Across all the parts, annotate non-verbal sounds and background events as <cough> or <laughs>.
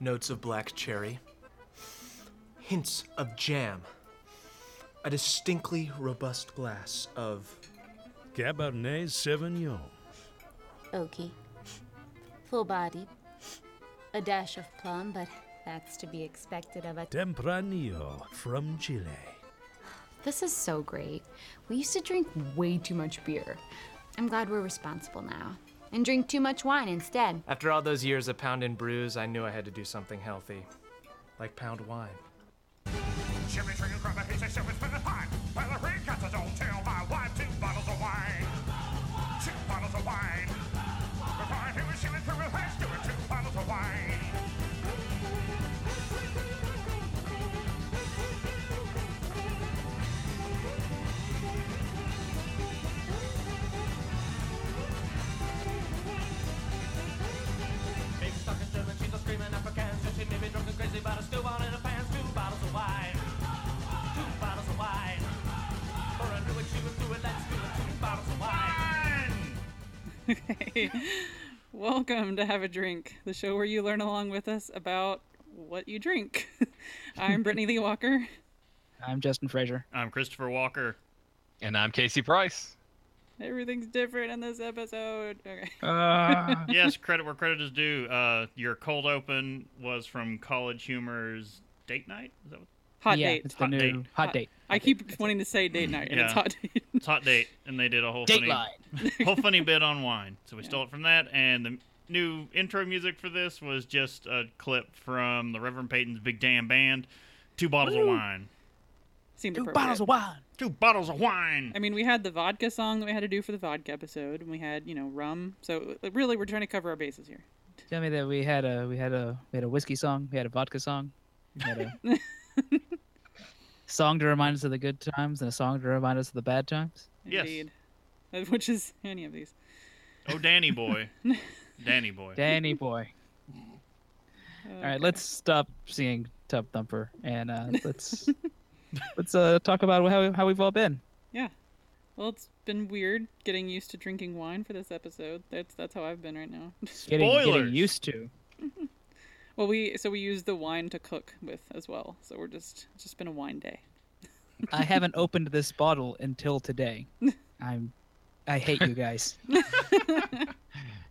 notes of black cherry, hints of jam, a distinctly robust glass of Cabernet Sauvignon. Oaky. Full bodied. A dash of plum, but that's to be expected of a. Tempranillo from Chile. This is so great. We used to drink way too much beer. I'm glad we're responsible now. And drink too much wine instead. After all those years of pounding brews, I knew I had to do something healthy, like pound wine. Welcome to Have a Drink, the show where you learn along with us about what you drink. <laughs> I'm Brittany Lee Walker. I'm Justin Fraser. I'm Christopher Walker. And I'm Casey Price. Everything's different in this episode. Okay. Uh, <laughs> yes, credit where credit is due. Uh, your cold open was from College Humor's Date Night. Is that what? Hot yeah, date. it's the Hot new date. hot date. I keep wanting to say date night, and it's hot date. It's Hot Date, and they did a whole funny, Dateline. whole funny bit on wine. So we stole it from that, and the new intro music for this was just a clip from the Reverend Peyton's Big Damn Band. Two bottles of wine. Seemed Two bottles of wine. Two bottles of wine. I mean, we had the vodka song that we had to do for the vodka episode, and we had, you know, rum. So really, we're trying to cover our bases here. Tell me that we had a we had a we had a whiskey song, we had a vodka song, we had a <laughs> song to remind us of the good times and a song to remind us of the bad times. Yes. Indeed. Uh, Which is any of these. Oh, Danny boy. <laughs> Danny boy. Danny boy. All right, let's stop seeing Tub Thumper and uh, <laughs> let's let's uh, talk about how how we've all been. Yeah. Well, it's been weird getting used to drinking wine for this episode. That's that's how I've been right now. Getting, getting used to. <laughs> well, we so we use the wine to cook with as well. So we're just it's just been a wine day. <laughs> I haven't opened this bottle until today. I'm I hate you guys.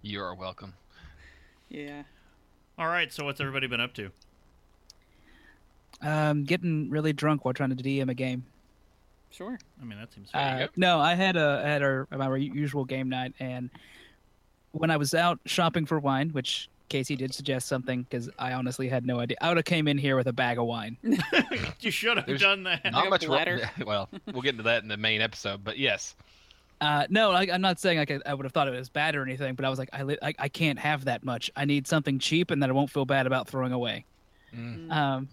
You are welcome. Yeah. All right, so what's everybody been up to? Um, getting really drunk while trying to DM a game. Sure. I mean, that seems fair. Uh, no, I had a I had our my usual game night, and when I was out shopping for wine, which Casey did suggest something because I honestly had no idea. I would have came in here with a bag of wine. <laughs> you should have There's done that. Not a much. bladder. <laughs> well, we'll get into that in the main episode, but yes. Uh, no, I, I'm not saying like I, I would have thought it was bad or anything, but I was like, I, li- I I can't have that much. I need something cheap and that I won't feel bad about throwing away. Mm. Um,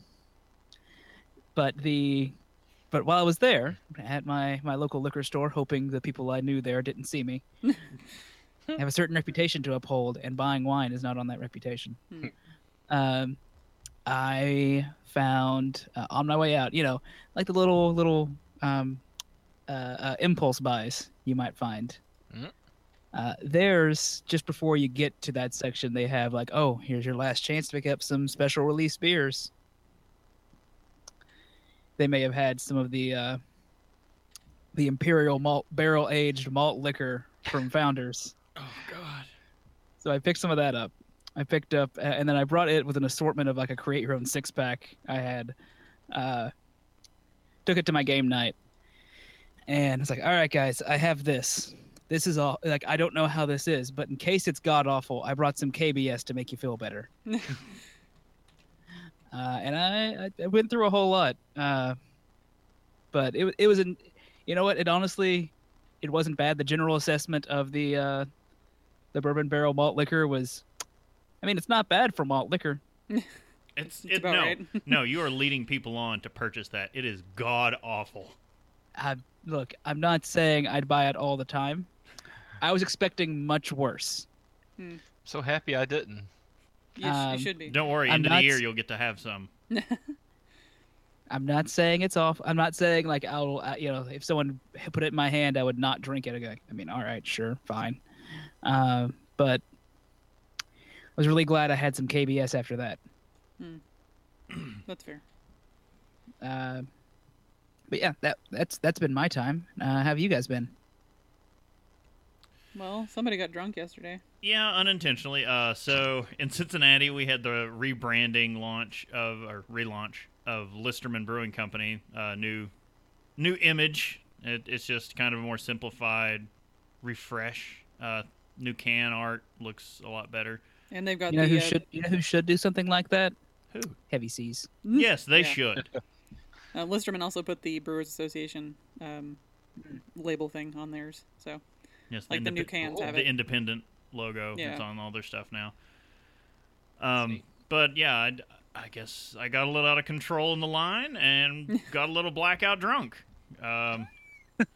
but the, but while I was there at my my local liquor store, hoping the people I knew there didn't see me, I <laughs> have a certain reputation to uphold, and buying wine is not on that reputation. Hmm. Um, I found uh, on my way out, you know, like the little little um, uh, uh, impulse buys you might find. Mhm. Uh, there's just before you get to that section, they have like, oh, here's your last chance to pick up some special release beers. They may have had some of the uh, the imperial malt barrel aged malt liquor from <laughs> Founders. Oh God. So I picked some of that up. I picked up, uh, and then I brought it with an assortment of like a create your own six pack I had. Uh, took it to my game night, and it's like, all right, guys, I have this. This is all like I don't know how this is, but in case it's god awful, I brought some KBS to make you feel better. <laughs> uh, and I, I went through a whole lot, uh, but it it was an, you know what? It honestly, it wasn't bad. The general assessment of the uh, the bourbon barrel malt liquor was, I mean, it's not bad for malt liquor. It's, <laughs> It's it, about no, right. no. <laughs> You are leading people on to purchase that. It is god awful. I, look, I'm not saying I'd buy it all the time. I was expecting much worse. So happy I didn't. You, sh- Um, you should be. Don't worry. I'm End of the year, s- you'll get to have some. <laughs> I'm not saying it's off. I'm not saying like I'll, uh, you know, if someone put it in my hand, I would not drink it. again. I mean, all right, sure, fine. Uh, but I was really glad I had some KBS after that. <clears throat> That's fair. Uh, but yeah, that that's that's been my time. Uh, how have you guys been? Well, somebody got drunk yesterday. Yeah, unintentionally. Uh, so in Cincinnati, we had the rebranding launch of or relaunch of Listermann Brewing Company. Uh, new, new image. It, it's just kind of a more simplified refresh. Uh, new can art looks a lot better. And they've got You know the who uh, should you know who should do something like that? Who? Heavy Seas. Yes, they Yeah. should. <laughs> Uh, Listermann also put the Brewers Association um, label thing on theirs. So Yes, Like the new indep- cans have the it. independent logo that's Yeah. on all their stuff now. Um, but yeah, I, I guess I got a little out of control in the line and <laughs> got a little blackout drunk. Um,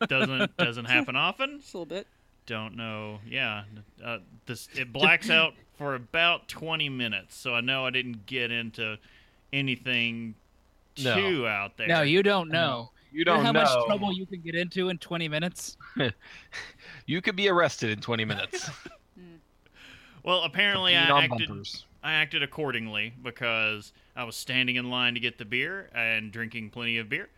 doesn't <laughs> doesn't happen often. just a little bit. Don't know. Yeah, uh, this it blacks <laughs> out for about twenty minutes, so I know I didn't get into anything No. too out there. No, you don't know. You You don't know how know. much trouble you can get into in 20 minutes. <laughs> You could be arrested in 20 minutes. <laughs> <laughs> Well, apparently I acted. bumpers. I acted accordingly because I was standing in line to get the beer and drinking plenty of beer.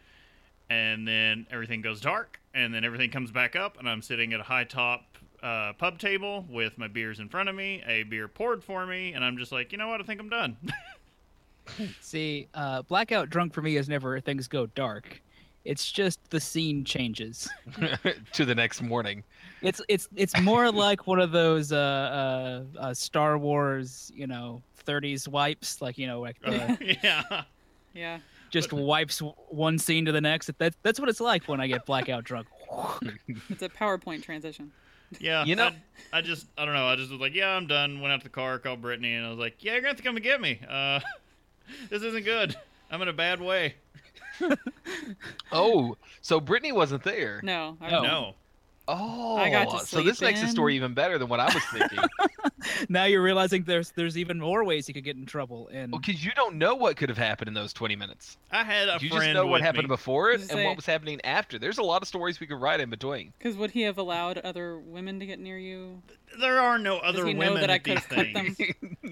And then everything goes dark, and then everything comes back up, and I'm sitting at a high top uh, pub table with my beers in front of me, a beer poured for me, and I'm just like, you know what? I think I'm done. See, uh, blackout drunk for me is never things go dark. It's just the scene changes. <laughs> to the next morning. It's it's it's more <laughs> like one of those uh, uh, uh, Star Wars, you know, 30s wipes, like you know, like the, <laughs> yeah. Yeah. just wipes one scene to the next. That's that's what it's like when I get blackout drunk. It's a PowerPoint transition. Yeah. You know- I, I just, I don't know. I just was like, yeah, I'm done. Went out to the car, called Brittany, and I was like, yeah, you're going to have to come and get me. Uh, this isn't good. I'm in a bad way. <laughs> Oh, so Brittany wasn't there. No. I, No. No. Oh, I got to so this sleep makes the story even better than what I was thinking. <laughs> now you're realizing there's there's even more ways you could get in trouble. And Because you don't know what could have happened in those 20 minutes. I had a You friend just know what happened me. before it and say- what was happening after. There's a lot of stories we could write in between. Because would he have allowed other women to get near you? There are no other Does he women know that <laughs> I could have cut them?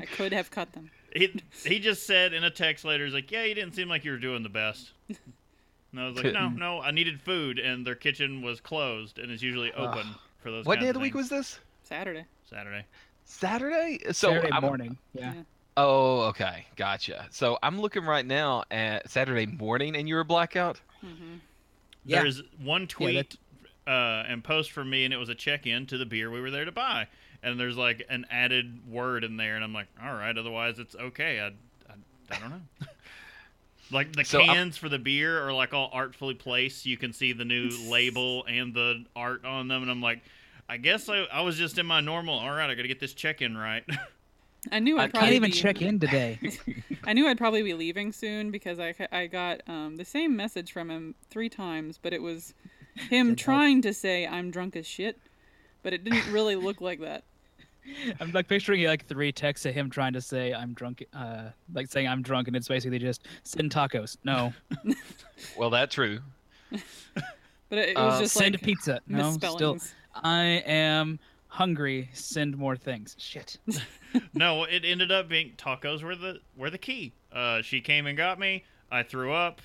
I could have cut them. He he just said in a text later, he's like, "Yeah, you didn't seem like you were doing the best." And I was like, "No, <laughs> no, I needed food, and their kitchen was closed, and it's usually open for those." What kinds day of the things. week was this? Saturday. Saturday? Saturday? So Saturday I'm- morning. Yeah. Yeah. Oh, okay. Gotcha. So I'm looking right now at Saturday morning and you were blackout? Mm-hmm. Yeah. There's one Yeah, tweet uh, and post from me, and it was a check-in to the beer we were there to buy. And there's like an added word in there, and I'm like, "All right, otherwise it's okay." I I, I don't know. <laughs> like the So I'm- cans for the beer are like all artfully placed. You can see the new <laughs> label and the art on them, and I'm like, I guess I, I was just in my normal. All right, I got to get this check-in right. <laughs> I knew I'd I probably can't even be, check in today. I knew I'd probably be leaving soon because I, I got um, the same message from him three times, but it was him trying to say I'm drunk as shit, but it didn't really look like that. <laughs> I'm like picturing like three texts of him trying to say I'm drunk, uh, like saying I'm drunk, and it's basically just send tacos. No, <laughs> Well, that's true. <laughs> But it, it was Uh, just send like pizza. No, still. I am hungry. Send more things. Shit. no, it ended up being tacos were the were the key. Uh, she came and got me. I threw up,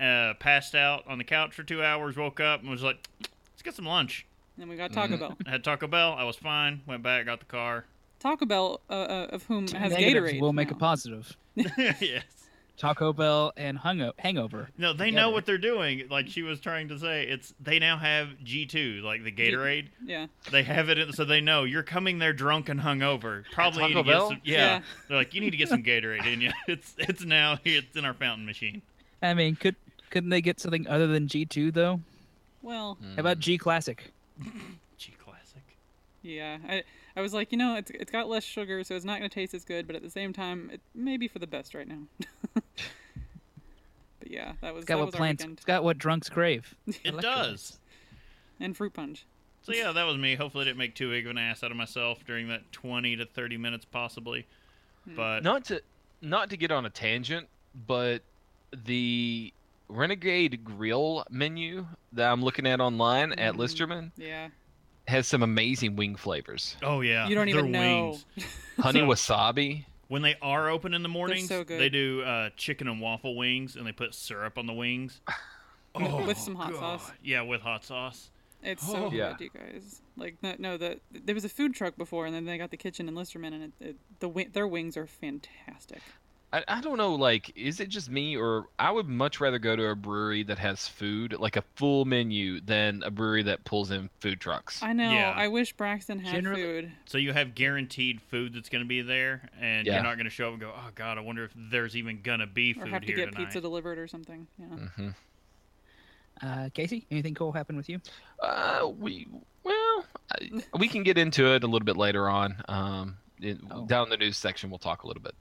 uh, passed out on the couch for two hours. Woke up and was like, "Let's get some lunch." And we got Taco Mm. Bell. I had Taco Bell. I was fine. Went back, got the car. Taco Bell, uh, uh, of whom has Negatives Gatorade. will make a now. positive. <laughs> yes. Taco Bell and hungo- Hangover. No, they know what they're doing. Like she was trying to say, it's they now have G two, like the Gatorade. Yeah. They have it, in, so they know you're coming there drunk and hungover. Probably need Taco to get some. Yeah. Yeah. They're like, you need to get some Gatorade in you. <laughs> It's it's now it's in our fountain machine. I mean, could couldn't they get something other than G2 though? Well, How about G Classic? <laughs> G classic. yeah. I I was like, you know, it's it's got less sugar, so it's not going to taste as good, but at the same time, it may be for the best right now. <laughs> but yeah, that was It's got that what was plants. It's got what drunks crave. <laughs> It does. And fruit punch. So yeah, that was me. Hopefully, I didn't make too big of an ass out of myself during that 20 to 30 minutes, possibly. Hmm. But Not to not to get on a tangent, but the Renegade Grill menu that I'm looking at online at Mhm. Listermann Yeah. has some amazing wing flavors. oh yeah, You don't their even know. <laughs> Honey So- wasabi. When they are open in the mornings, so good. they do uh, chicken and waffle wings, and they put syrup on the wings. With- <laughs> with some hot God. sauce. Yeah, with hot sauce. It's so Yeah. good, you guys. Like no, no, the there was a food truck before, and then they got the kitchen in Listermann, and it, it, the their wings are fantastic. I, I don't know, like, is it just me, or I would much rather go to a brewery that has food, like a full menu, than a brewery that pulls in food trucks. I know. Yeah. I wish Braxton had Generally- food. So you have guaranteed food that's going to be there, and Yeah. you're not going to show up and go, "Oh God, I wonder if there's even going to be food Or have to get tonight." pizza delivered or something. Yeah. hmm Uh, Casey, anything cool happen with you? Uh, we well, I, we can get into it a little bit later on. Um, it, Oh. down in the news section, we'll talk a little bit.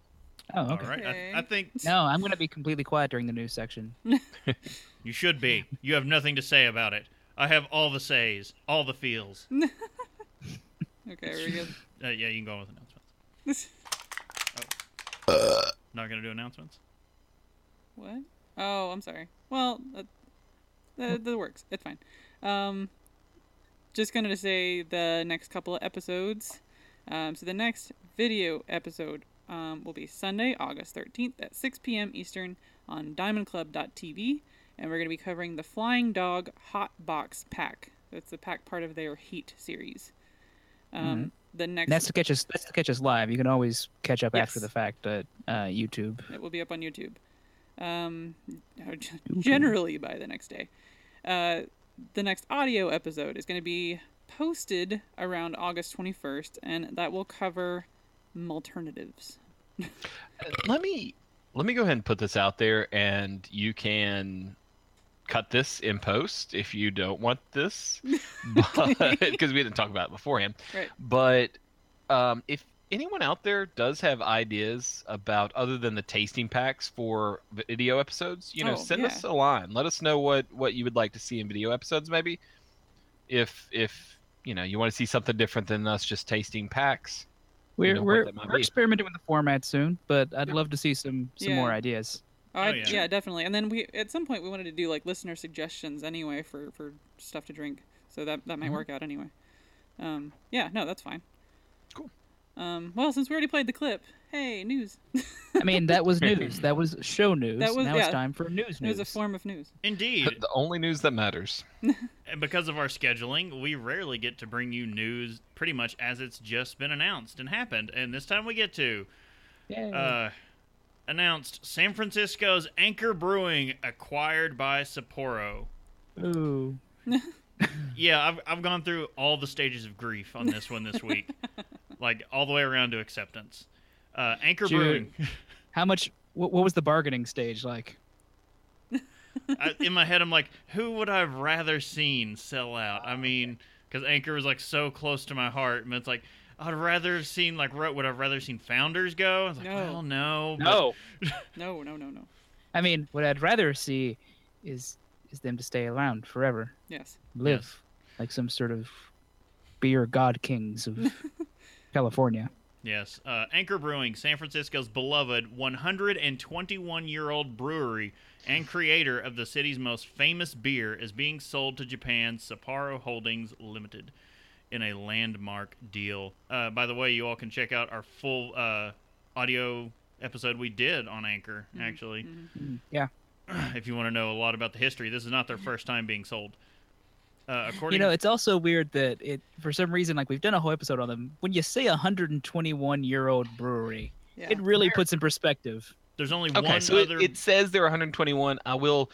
Oh, okay. right, Okay. I, I think <laughs> No, I'm going to be completely quiet during the news section. <laughs> you should be. You have nothing to say about it. I have all the says, all the feels. <laughs> Okay, very good. Uh, yeah, you can go on with announcements. Oh. Not going to do announcements. what? Oh, I'm sorry. Well, that, that, that works. It's fine. Um, just gonna say the next couple of episodes. Um, so the next video episode um, will be Sunday, August 13th at 6 p.m. Eastern on DiamondClub.tv, and we're gonna be covering the Flying Dog Hot Box Pack. That's the pack part of their Heat series. Um, The next That's to catch us. That's to catch us live. You can always catch up after the fact at uh, YouTube. It will be up on YouTube. Um, <laughs> generally by the next day. Uh, the next audio episode is going to be posted around August 21st, and that will cover alternatives. Let me let me go ahead and put this out there, and you can cut this in post if you don't want this, <laughs> because we didn't talk about it beforehand. Right. But um, if anyone out there does have ideas about other than the tasting packs for video episodes, you know, Oh, send us a line. Let us know what what you would like to see in video episodes, maybe. If if you know you want to see something different than us just tasting packs. We're know we're, we're experimenting with the format soon, but I'd love to see some some more ideas. Oh, I- Oh, yeah. yeah. definitely. And then we at some point we wanted to do like listener suggestions anyway for for stuff to drink, so that that might Mm-hmm. work out anyway. Um, yeah, no, that's fine. Cool. Um, well, since we already played the clip, hey, news. I mean, that was news. That was show <laughs> news. That was- now yeah. it's time for news It news. was a form of news. Indeed. the only news that matters. <laughs> And because of our scheduling, we rarely get to bring you news pretty much as it's just been announced and happened. And this time we get to. Yay. Uh, announced San Francisco's Anchor Brewing acquired by Sapporo. Ooh. <laughs> Yeah, I've, I've gone through all the stages of grief on this one this week, like all the way around to acceptance. Uh, Anchor Dude. Brewing. <laughs> How much? What, what was the bargaining stage like? I, in my head, I'm like, who would I have rather seen sell out? I mean, because Anchor was like so close to my heart, and it's like I'd rather have seen like ro- would I've rather seen Founders go? I was like, No. well, no, but- No. <laughs> No, no, no, no. I mean, what I'd rather see is is them to stay around forever, Yes. live like some sort of beer god kings of <laughs> California. Yes, uh, Anchor Brewing, San Francisco's beloved 121 year old brewery and creator of the city's most famous beer, is being sold to Japan's Sapporo Holdings Limited in a landmark deal. Uh, by the way, you all can check out our full uh, audio episode we did on Anchor, actually. Yeah. <clears throat> if you want to know a lot about the history, this is not their first time being sold. Uh, according You know, it's also weird that it, for some reason, like we've done a whole episode on them. When you say a 121 year old brewery, Yeah. it really puts in perspective. there's only Okay, one so it, other. it says they're 121. I will.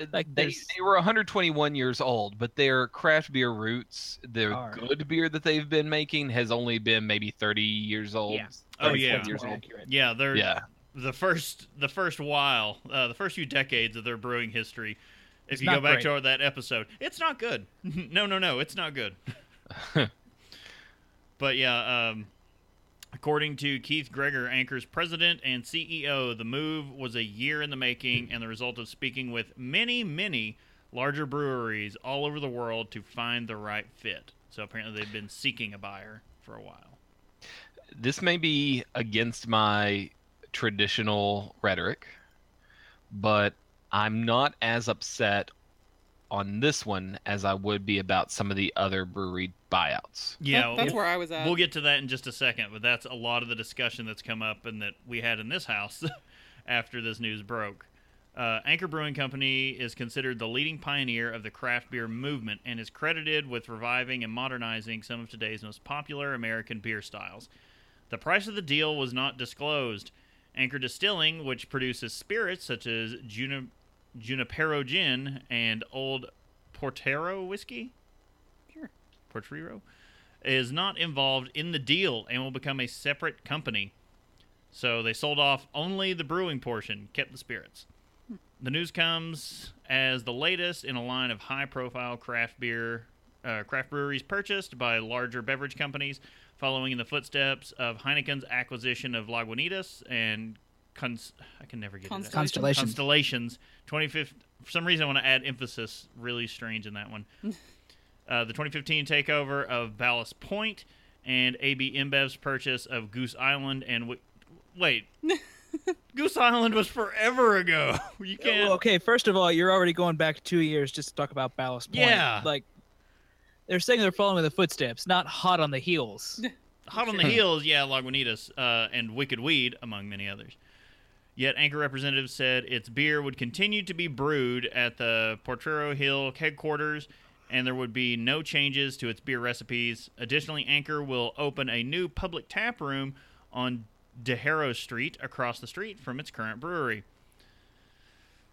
uh, Like, they, there's- they were 121 years old, but their craft beer roots, their Are. good beer that they've been making, has only been maybe 30 years old. Yeah. Oh, yeah. years old. yeah, they're Yeah. the first the first while uh, the first few decades of their brewing history if you go back great. to that episode it's not good. <laughs> No no no it's not good. <laughs> But yeah um, according to keith greggor anchor's president and ceo the move was a year in the making and the result of speaking with many many larger breweries all over the world to find the right fit. So apparently they've been seeking a buyer for a while. This may be against my traditional rhetoric, but I'm not as upset on this one as I would be about some of the other brewery buyouts. Yeah, that's where I was at. We'll get to that in just a second, but that's a lot of the discussion that's come up and that we had in this house <laughs> after this news broke. Uh, Anchor Brewing Company is considered the leading pioneer of the craft beer movement and is credited with reviving and modernizing some of today's most popular American beer styles. The price of the deal was not disclosed. Anchor Distilling, which produces spirits such as Juni- Junipero Gin and Old Portero whiskey, Sure. Portrero, is not involved in the deal and will become a separate company. So they sold off only the brewing portion, kept the spirits. The news comes as the latest in a line of high-profile craft beer, uh, craft breweries purchased by larger beverage companies, following in the footsteps of Heineken's acquisition of Lagunitas and Cons- I can never get it. out. Constellations. Constellations. 25th. For some reason, I want to add emphasis. Really strange in that one. <laughs> uh, the 2015 takeover of Ballast Point and AB InBev's purchase of Goose Island and wi- wait, <laughs> Goose Island was forever ago. <laughs> You can't. Well, okay, first of all, you're already going back two years just to talk about Ballast Point. Yeah. Like, they're saying they're following the footsteps, not hot on the heels. Hot on the heels, yeah, Lagunitas uh, and Wicked Weed, among many others. Yet Anchor representatives said its beer would continue to be brewed at the Portero Hill headquarters, and there would be no changes to its beer recipes. Additionally, Anchor will open a new public tap room on DeHaro Street, across the street from its current brewery.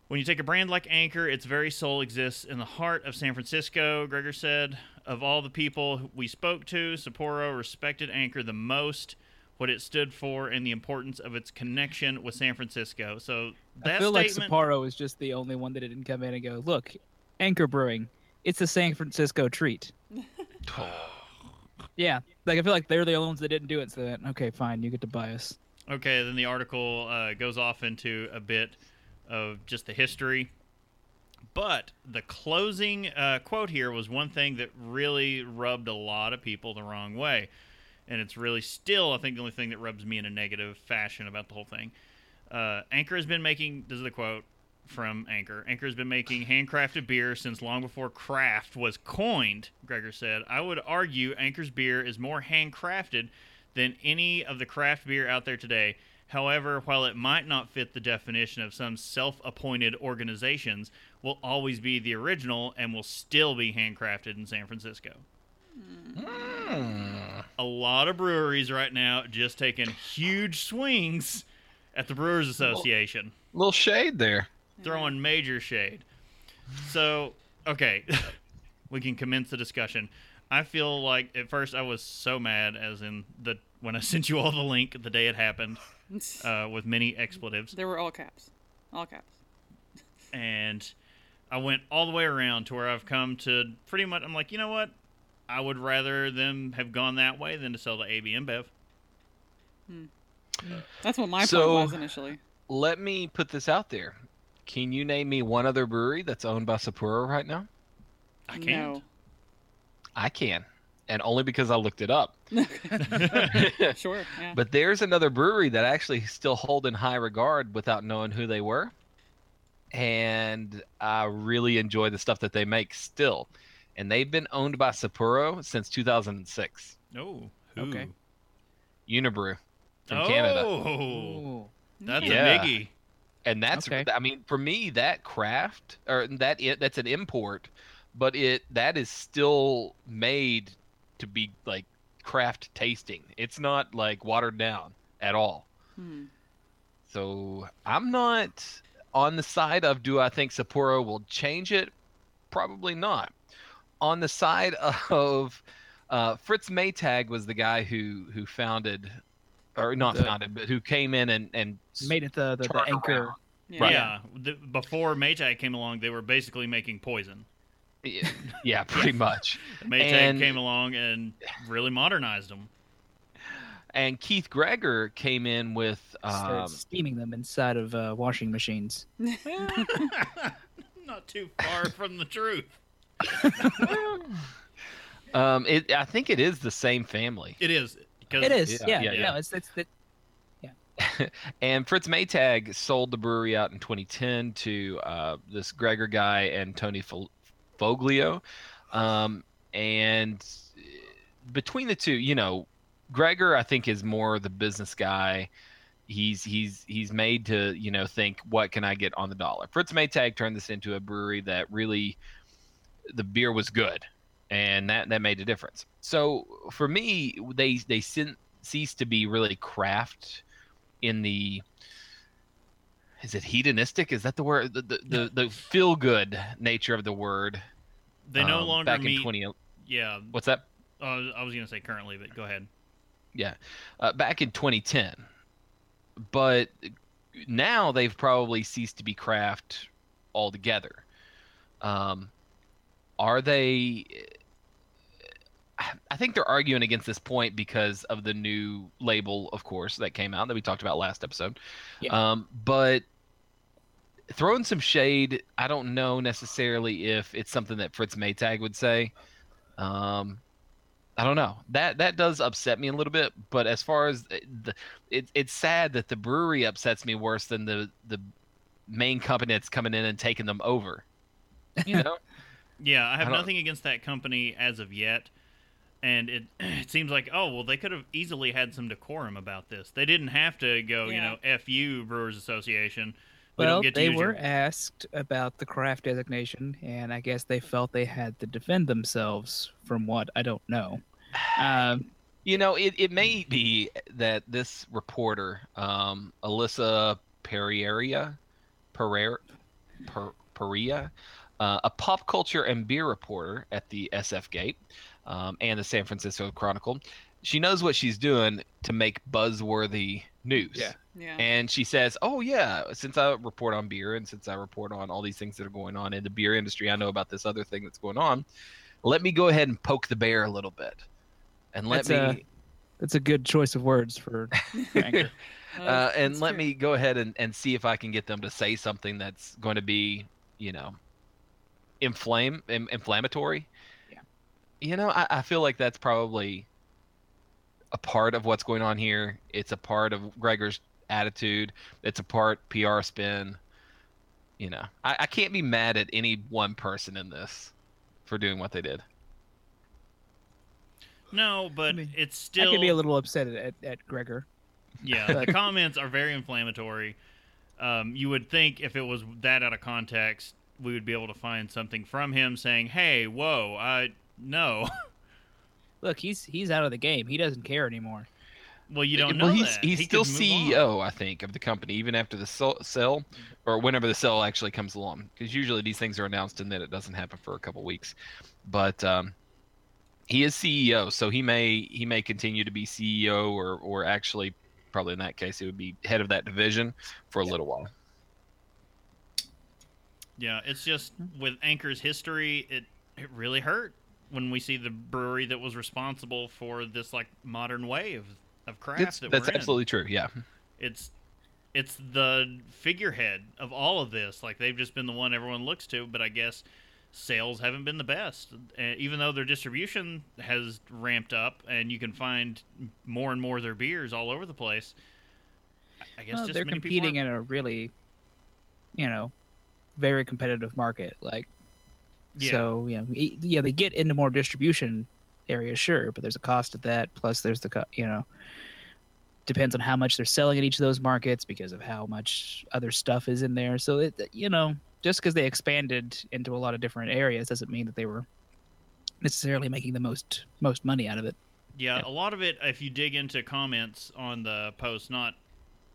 When you take a brand like Anchor, its very soul exists in the heart of San Francisco, Greggor said. Of all the people we spoke to, Sapporo respected Anchor the most, what it stood for, and the importance of its connection with San Francisco. So that I feel like Sapporo is just the only one that didn't come in and go, look, Anchor Brewing, it's a San Francisco treat. <laughs> yeah, like I feel like they're the only ones that didn't do it. So that okay, fine, you get to buy us. Okay, then the article uh, goes off into a bit of just the history. But the closing uh, quote here was one thing that really rubbed a lot of people the wrong way. And it's really still, I think, the only thing that rubs me in a negative fashion about the whole thing. Uh, Anchor has been making, this is the quote from Anchor Anchor has been making handcrafted beer since long before craft was coined, Greggor said. I would argue Anchor's beer is more handcrafted than any of the craft beer out there today. However, while it might not fit the definition of some self appointed organizations, will always be the original and will still be handcrafted in San Francisco. A lot of breweries right now just taking huge swings at the Brewers Association little shade there. throwing major shade. So, okay, <laughs> we can commence the discussion. I feel like at first I was so mad, as in the when I <laughs> sent you all the link the day it happened, <laughs> uh, with many expletives, There were all caps. All caps. and I went all the way around to where I've come to pretty much. I'm like, you know what? I would rather them have gone that way than to sell to AB InBev. Hmm. That's what my So- point was initially. Let me put this out there. Can you name me one other brewery that's owned by Sapporo right now? I can't. No. I can, and only because I looked it up. <laughs> <laughs> Sure. Yeah. But there's another brewery that I actually still hold in high regard without knowing who they were. And I really enjoy the stuff that they make still. And they've been owned by Sapporo since 2006. Oh, who? Okay. Unibroue from oh, Canada. Oh, that's Yeah. a biggie. And that's Okay. I mean for me that craft or that it that's an import, but it that is still made to be like craft tasting. It's not like watered down at all. Hmm. So I'm not on the side of do I think Sapporo will change it? Probably not. On the side of uh, Fritz Maytag was the guy who who founded, or not The- founded, but who came in and and Made it the the, the anchor. around. Yeah. Yeah, the, before Maytag came along, they were basically making poison. Yeah, yeah, <laughs> pretty much. <laughs> Maytag And- came along and really modernized them. And Keith Greggor came in with Started um, steaming them inside of uh, washing machines. <laughs> Not too far from the truth. <laughs> um it I think it is the same family. It is. Because It is. Yeah, Yeah. yeah, Yeah. yeah. it's it's it, <laughs> And Fritz Maytag sold the brewery out in 2010 to uh, this Greggor guy and Tony Fel- Foglio, um, and between the two, you know, Greggor I think is more the business guy. He's he's he's made to you know think what can I get on the dollar. Fritz Maytag turned this into a brewery that really the beer was good, and that that made a difference. So for me, they they sin- ceased to be really craft in the is it hedonistic? Is that the word? The the, the, the feel good nature of the word. They no um, longer back meet. in twenty. yeah, What's that? uh, I was gonna say currently, but go ahead. Yeah, uh, back in 2010. But now they've probably ceased to be craft altogether. Um, are they? I think they're arguing against this point because of the new label, of course, that came out that we talked about last episode. Yeah. Um, but throwing some shade, I don't know necessarily if it's something that Fritz Maytag would say. Um, I don't know. That that does upset me a little bit. But as far as the, it, it's sad that the brewery upsets me worse than the the main company that's coming in and taking them over. You <laughs> know. Yeah, I have I nothing against that company as of yet. And it <clears throat> it seems like oh well they could have easily had some decorum about this. They didn't have to go you know f you Brewers Association. We Well, don't get to they were your- asked about the craft designation, and I guess they felt they had to defend themselves from what I don't know. Um, You know, it, it may be that this reporter, um, Alyssa Pereira, Pereira, per, Perea, uh, a pop culture and beer reporter at the SF Gate um, and the San Francisco Chronicle, she knows what she's doing to make buzzworthy news. Yeah. Yeah. And she says, "Oh yeah, since I report on beer and since I report on all these things that are going on in the beer industry, I know about this other thing that's going on. Let me go ahead and poke the bear a little bit, and let That's me." a- that's a good choice of words for <laughs> Anchor. Uh, <laughs> and that's let true. me go ahead and, and see if I can get them to say something that's going to be, you know, inflame in, inflammatory. Yeah. You know, I, I feel like that's probably a part of what's going on here. It's a part of Greggor's attitude. It's a part PR spin. You know, I, I can't be mad at any one person in this for doing what they did. No, but mean, it's still. I still could be a little upset at, at Greggor. Yeah, <laughs> the comments are very inflammatory. Um, you would think if it was that out of context, we would be able to find something from him saying, "Hey, whoa, I no." <laughs> Look, he's he's out of the game. He doesn't care anymore. well, you don't well, know he's that. he's He still could on. CEO, I think, of the company, even after the sell, sell or whenever the sell actually comes along. Because usually these things are announced and then it doesn't happen for a couple weeks. But um, he is CEO, so he may he may continue to be CEO, or or actually, probably in that case, it would be head of that division for a little while. Yeah, it's just with Anchor's history, it it really hurt when we see the brewery that was responsible for this like modern wave of of craft That's, that that's we're in. absolutely true. Yeah. it's it's the figurehead of all of this. Like they've just been the one everyone looks to, but I guess sales haven't been the best. Uh, even though their distribution has ramped up and you can find more and more of their beers all over the place. I guess Well, just they're many competing in a really, you know, very competitive market. Like, Yeah. so you know, yeah, they get into more distribution areas, sure, but there's a cost to that. Plus, there's the co- you know, depends on how much they're selling in each of those markets because of how much other stuff is in there. So it, you know, just because they expanded into a lot of different areas doesn't mean that they were necessarily making the most most money out of it. Yeah, a lot of it. If you dig into comments on the post, not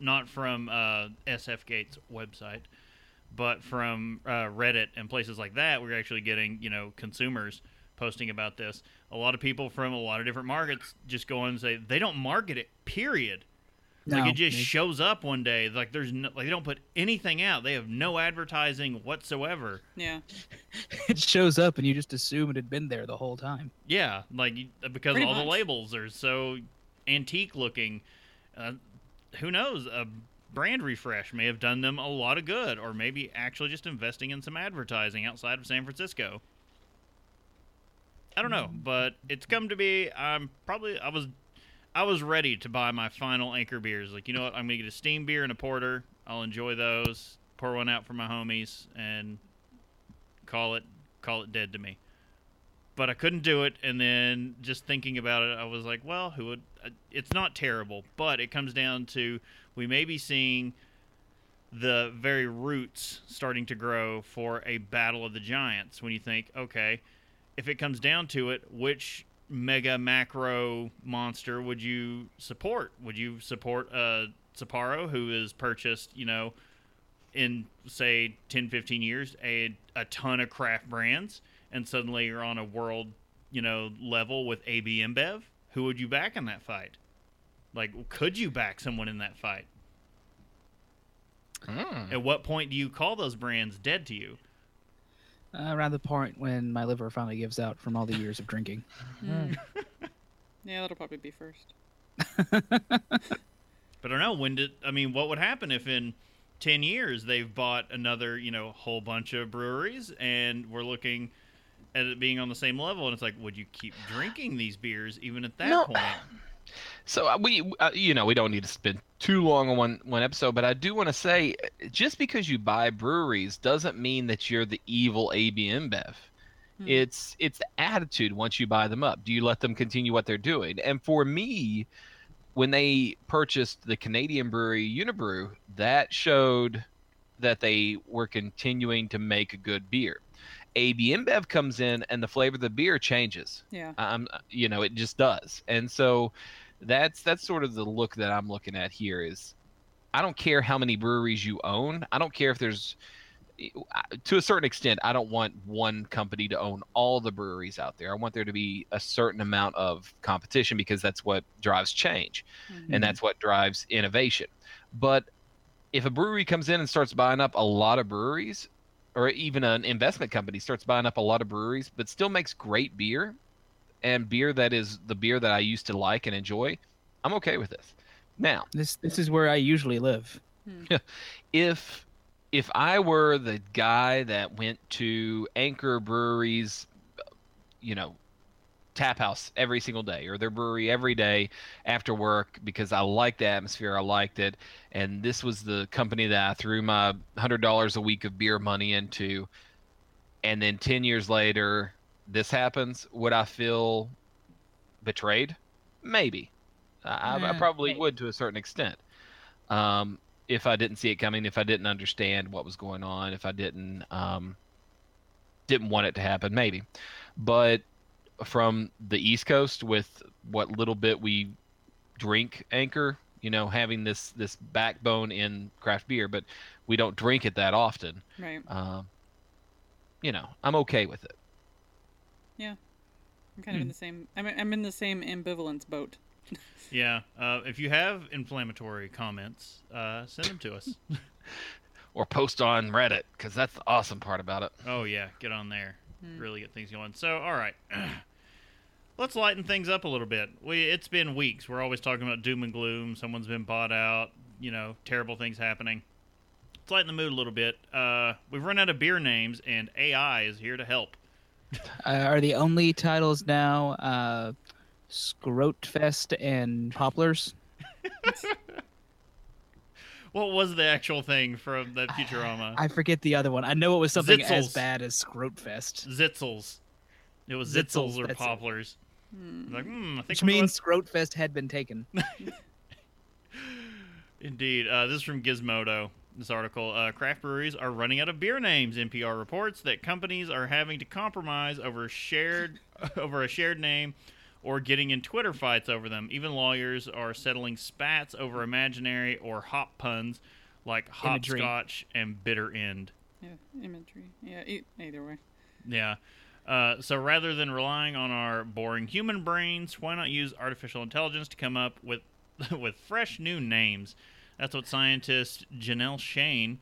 not from uh, SF Gate's website, but from uh, Reddit and places like that, we're actually getting you know consumers posting about this. A lot of people from a lot of different markets just go in and say they don't market it. Period. Like it just shows up one day. Like there's no, like they don't put anything out. They have no advertising whatsoever. Yeah. <laughs> it shows up and you just assume it had been there the whole time. Yeah, like because Pretty all the labels are so antique looking. Uh, who knows? A brand refresh may have done them a lot of good, or maybe actually just investing in some advertising outside of San Francisco. I don't know, but it's come to be. I'm probably I was I was ready to buy my final anchor beers. Like you know what? I'm gonna get a steam beer and a porter. I'll enjoy those. Pour one out for my homies and call it call it dead to me. But I couldn't do it, and then just thinking about it, I was like, well, who would? uh, It's not terrible, but it comes down to we may be seeing the very roots starting to grow for a battle of the giants. When you think, okay, if it comes down to it, which mega macro monster would you support? Would you support uh, Sapporo, who has purchased, you know, in say 10, 15 years, a a ton of craft brands, and suddenly you're on a world, you know, level with AB InBev? Who would you back in that fight? Like, could you back someone in that fight? Hmm. At what point do you call those brands dead to you? Uh, around the point when my liver finally gives out from all the years of drinking. <laughs> Hmm. <laughs> yeah, that'll probably be first. <laughs> But I don't know when did I mean what would happen if in 10 years they've bought another, you know, whole bunch of breweries and we're looking at it being on the same level and it's like would you keep drinking these beers even at that No. point? <clears throat> So uh, we, uh, you know, we don't need to spend too long on one one episode, but I do want to say, just because you buy breweries doesn't mean that you're the evil AB InBev. It's it's the attitude once you buy them up. Do you let them continue what they're doing? And for me, when they purchased the Canadian brewery Unibroue, that showed that they were continuing to make a good beer. AB InBev comes in and the flavor of the beer changes. Yeah. Um, you know, it just does. And so that's that's sort of the look that I'm looking at here is I don't care how many breweries you own. I don't care if there's to a certain extent, I don't want one company to own all the breweries out there. I want there to be a certain amount of competition because that's what drives change and mm-hmm. that's what drives innovation. But if a brewery comes in and starts buying up a lot of breweries, or even an investment company starts buying up a lot of breweries, but still makes great beer and beer that is the beer that I used to like and enjoy, I'm okay with this. Now, This this is where I usually live. Hmm. <laughs> if if I were the guy that went to Anchor Breweries, you know, tap house every single day or their brewery every day after work because I liked the atmosphere, I liked it, and this was the company that I threw my hundred dollars a week of beer money into, and then ten years later this happens, would I feel betrayed? Maybe. I, I- I probably maybe. would to a certain extent. Um, if I didn't see it coming, if I didn't understand what was going on, if I didn't um, didn't want it to happen, maybe. But from the East Coast, with what little bit we drink Anchor, you know, having this this backbone in craft beer, but we don't drink it that often. Right. Um, you know, I'm okay with it. Yeah. I'm kind of in the same. I'm I'm in the same ambivalence boat. <laughs> Yeah, uh, if you have inflammatory comments, uh, send them to us. <laughs> Or post on Reddit because that's the awesome part about it. Oh yeah, get on there. Really get things going. So, all right. <clears throat> Let's lighten things up a little bit. We it's been weeks. We're always talking about doom and gloom. Someone's been bought out. You know, terrible things happening. Let's lighten the mood a little bit. Uh, we've run out of beer names, and AI is here to help. Uh, are the only titles now uh, Scrotfest and Poplars? <laughs> What was the actual thing from that Futurama? I forget the other one. I know it was something as bad as Scrotfest, Zitzels. It was Zitzels, Zitzels, or that's. Poplars. Like, hmm, I think which we'll go means Scrotfest had been taken. <laughs> Indeed. Uh, this is from Gizmodo. This article uh, Craft breweries are running out of beer names. NPR reports that companies are having to compromise over shared <laughs> over a shared name or getting in Twitter fights over them. Even lawyers are settling spats over imaginary or hop puns like Imagery. hopscotch and bitter end. Yeah. Imagery. Yeah. E- either way. Yeah. Uh, so rather than relying on our boring human brains, why not use artificial intelligence to come up with <laughs> with fresh new names? That's what scientist Janelle Shane,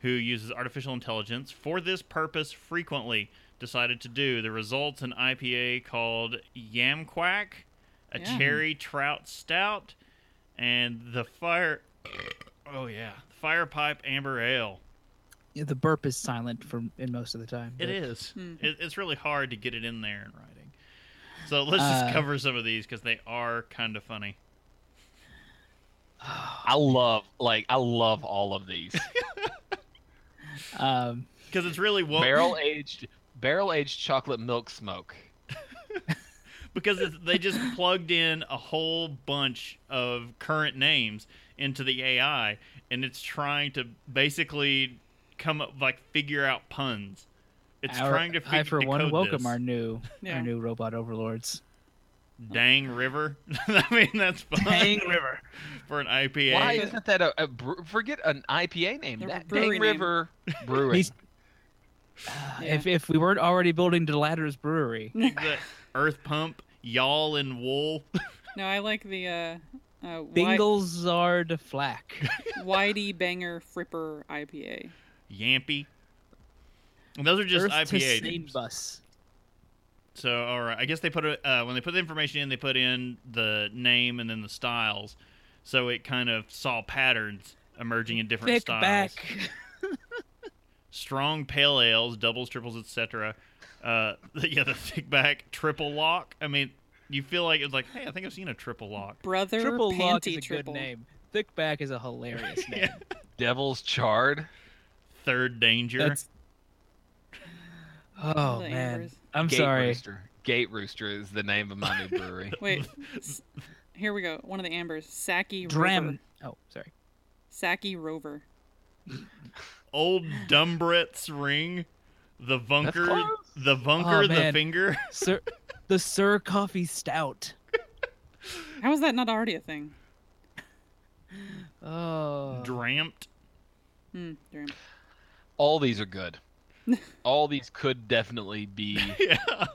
who uses artificial intelligence for this purpose frequently, decided to do. The results an IPA called Yamquack, a Yeah. cherry trout stout, and the fire. Oh yeah, fire pipe amber ale. Yeah, the burp is silent for in most of the time. It is. but- is. It, it's really hard to get it in there in writing. So let's just Uh, cover some of these because they are kind of funny. <sighs> I love like I love all of these. <laughs> Um, Because it's really what barrel <laughs> aged barrel aged chocolate milk smoke. <laughs> because it's, they just plugged in a whole bunch of current names into the AI, and it's trying to basically come up like figure out puns. It's Our- trying to figure I for one decode welcome this. our new Yeah. our new robot overlords. Dang River. <laughs> I mean, that's fun Dang River. for an IPA. Why isn't that a, a bre- forget an IPA name? Their That Dang name. River Brewing. He's- <sighs> <sighs> If if we weren't already building Deladder's brewery, <laughs> the Earth Pump, Y'all and Wool. <laughs> No, I like the uh, uh, Wi- Binglesard Flack. Whitey Banger Fripper IPA. Yampy. And those are just Earth to IPA Sane names. Bus. So, all right. I guess they put it uh, when they put the information in, they put in the name and then the styles, so it kind of saw patterns emerging in different Thick styles. back. <laughs> Strong pale ales, doubles, triples, etc. Uh, <laughs> yeah, the thick back triple lock. I mean, you feel like it's like, hey, I think I've seen a triple lock. Brother Triple Panty Lock is a Triple. good name. Thick back is a hilarious <laughs> name. Yeah. Devil's Chard. Third danger. That's. Oh The man, Ambers. I'm Gate sorry. Rooster. Gate Rooster is the name of my new brewery. <laughs> Wait, s- here we go. One of the ambers. Saki Dram. Rover. Oh, sorry. Saki Rover. Old Dumbrett's ring. The Vunker. close. The Vunker, Oh, the man. finger. <laughs> Sir, the Sir Coffee Stout. How is that not already a thing? Oh. Dramped. Hmm. Dram. All these are good. <laughs> All these could definitely be. <laughs> Yeah.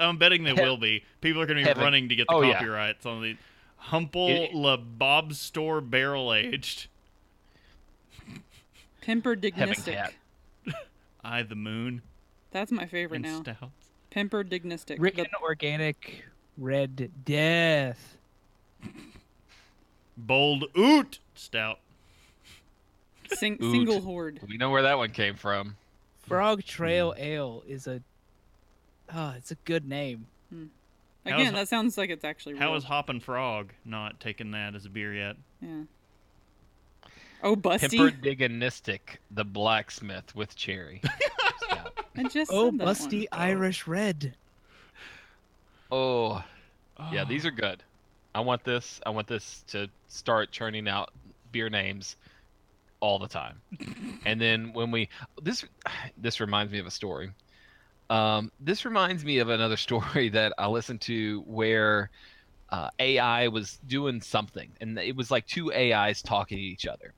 I'm betting they He- will be. People are going to be Heaven. running to get the Oh, yeah. copyrights on the Humple It- La Bob Store Barrel Aged. Pimper Heaven Dignistic. <laughs> Cat. I the Moon That's my favorite and now. Stouts. Pimper Dignistic. Ricken Organic Red Death. Bold Oot Stout. Sing- Oot. single horde. We know where that one came from. Frog hmm. Trail Ale is a. Oh, it's a good name. Hmm. How's- Again, that sounds like it's actually real. How is Hoppin' Frog not taking that as a beer yet? Yeah. Oh, Busty. Pimperdiganistic, the blacksmith with cherry. Stout. <laughs> I just Oh, Busty one. Irish Red. Oh, ah. yeah, these are good. I want this. I want this to start churning out beer names all the time. and then when we this this reminds me of a story. Um, this reminds me of another <laughs> story that I listened to where uh, AI was doing something, and it was like two AIs talking to each other,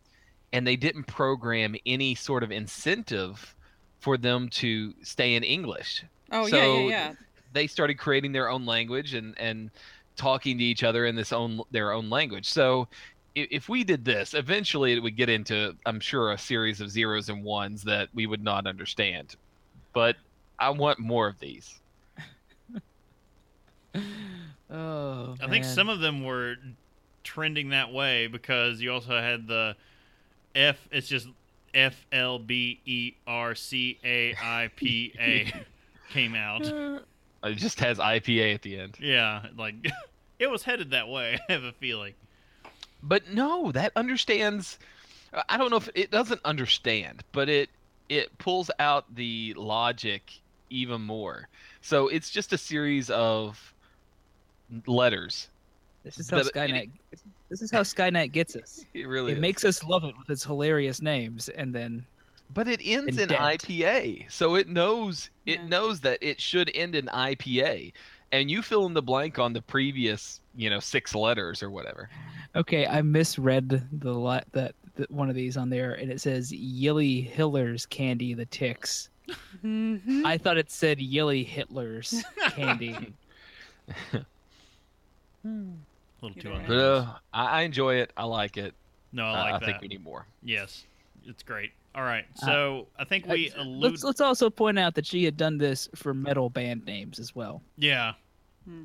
and they didn't program any sort of incentive for them to stay in English Oh, yeah, So- yeah, yeah. they started creating their own language and and talking to each other in this own their own language. So if we did this, eventually it would get into I'm sure a series of zeros and ones that we would not understand. But I want more of these. <laughs> Oh, I think some of them were trending that way because you also had the F. It's just F L B E R C A I P A <laughs> came out. It just has IPA at the end. Yeah, like <laughs> it was headed that way. I have a feeling. But no, that understands I don't know if it doesn't understand, but it it pulls out the logic even more. So it's just a series of letters. This is how that- Skynet. This is how Skynet gets us. <laughs> It really It is. makes us love it with its hilarious names, and then But it ends in Indent. IPA, so it knows it Yeah. knows that it should end in IPA, and you fill in the blank on the previous, you know, six letters or whatever. okay, I misread the li- that that one of these on there, and it says Yilly Hiller's candy, the ticks. Mm-hmm. I thought it said Yilly Hitler's <laughs> candy. A little too Either. But uh, I, I enjoy it. I like it. No, I Uh, like I that. think we need more. Yes, it's great. All right, Uh, so I think we Uh, allude. let's let's also point out that she had done this for metal band names as well. Yeah. Hmm.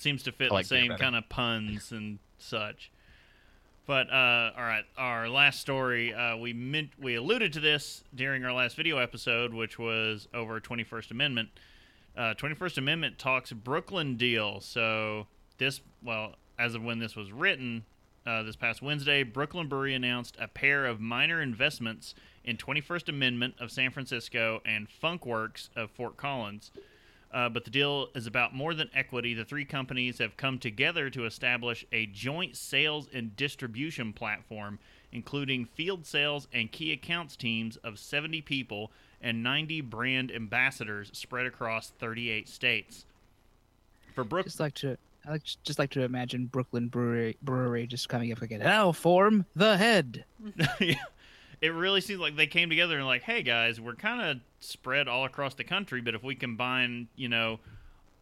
Seems to fit like the same kind of puns and such. But uh, all right, our last story, uh, we meant we alluded to this during our last video episode, which was over 21st Amendment. Uh, 21st Amendment talks Brooklyn deal. So this, well, as of when this was written, uh, this past Wednesday, Brooklyn Brewery announced a pair of minor investments in 21st Amendment of San Francisco and Funkwerks of Fort Collins. Uh, but the deal is about more than equity. The three companies have come together to establish a joint sales and distribution platform, including field sales and key accounts teams of 70 people and 90 brand ambassadors spread across 38 states. For Brook, Just like to, I like just like to imagine Brooklyn Brewery Brewery just coming up again. Now form the head. yeah, <laughs> it really seems like they came together and like, hey guys, we're kind of spread all across the country, but if we combine, you know,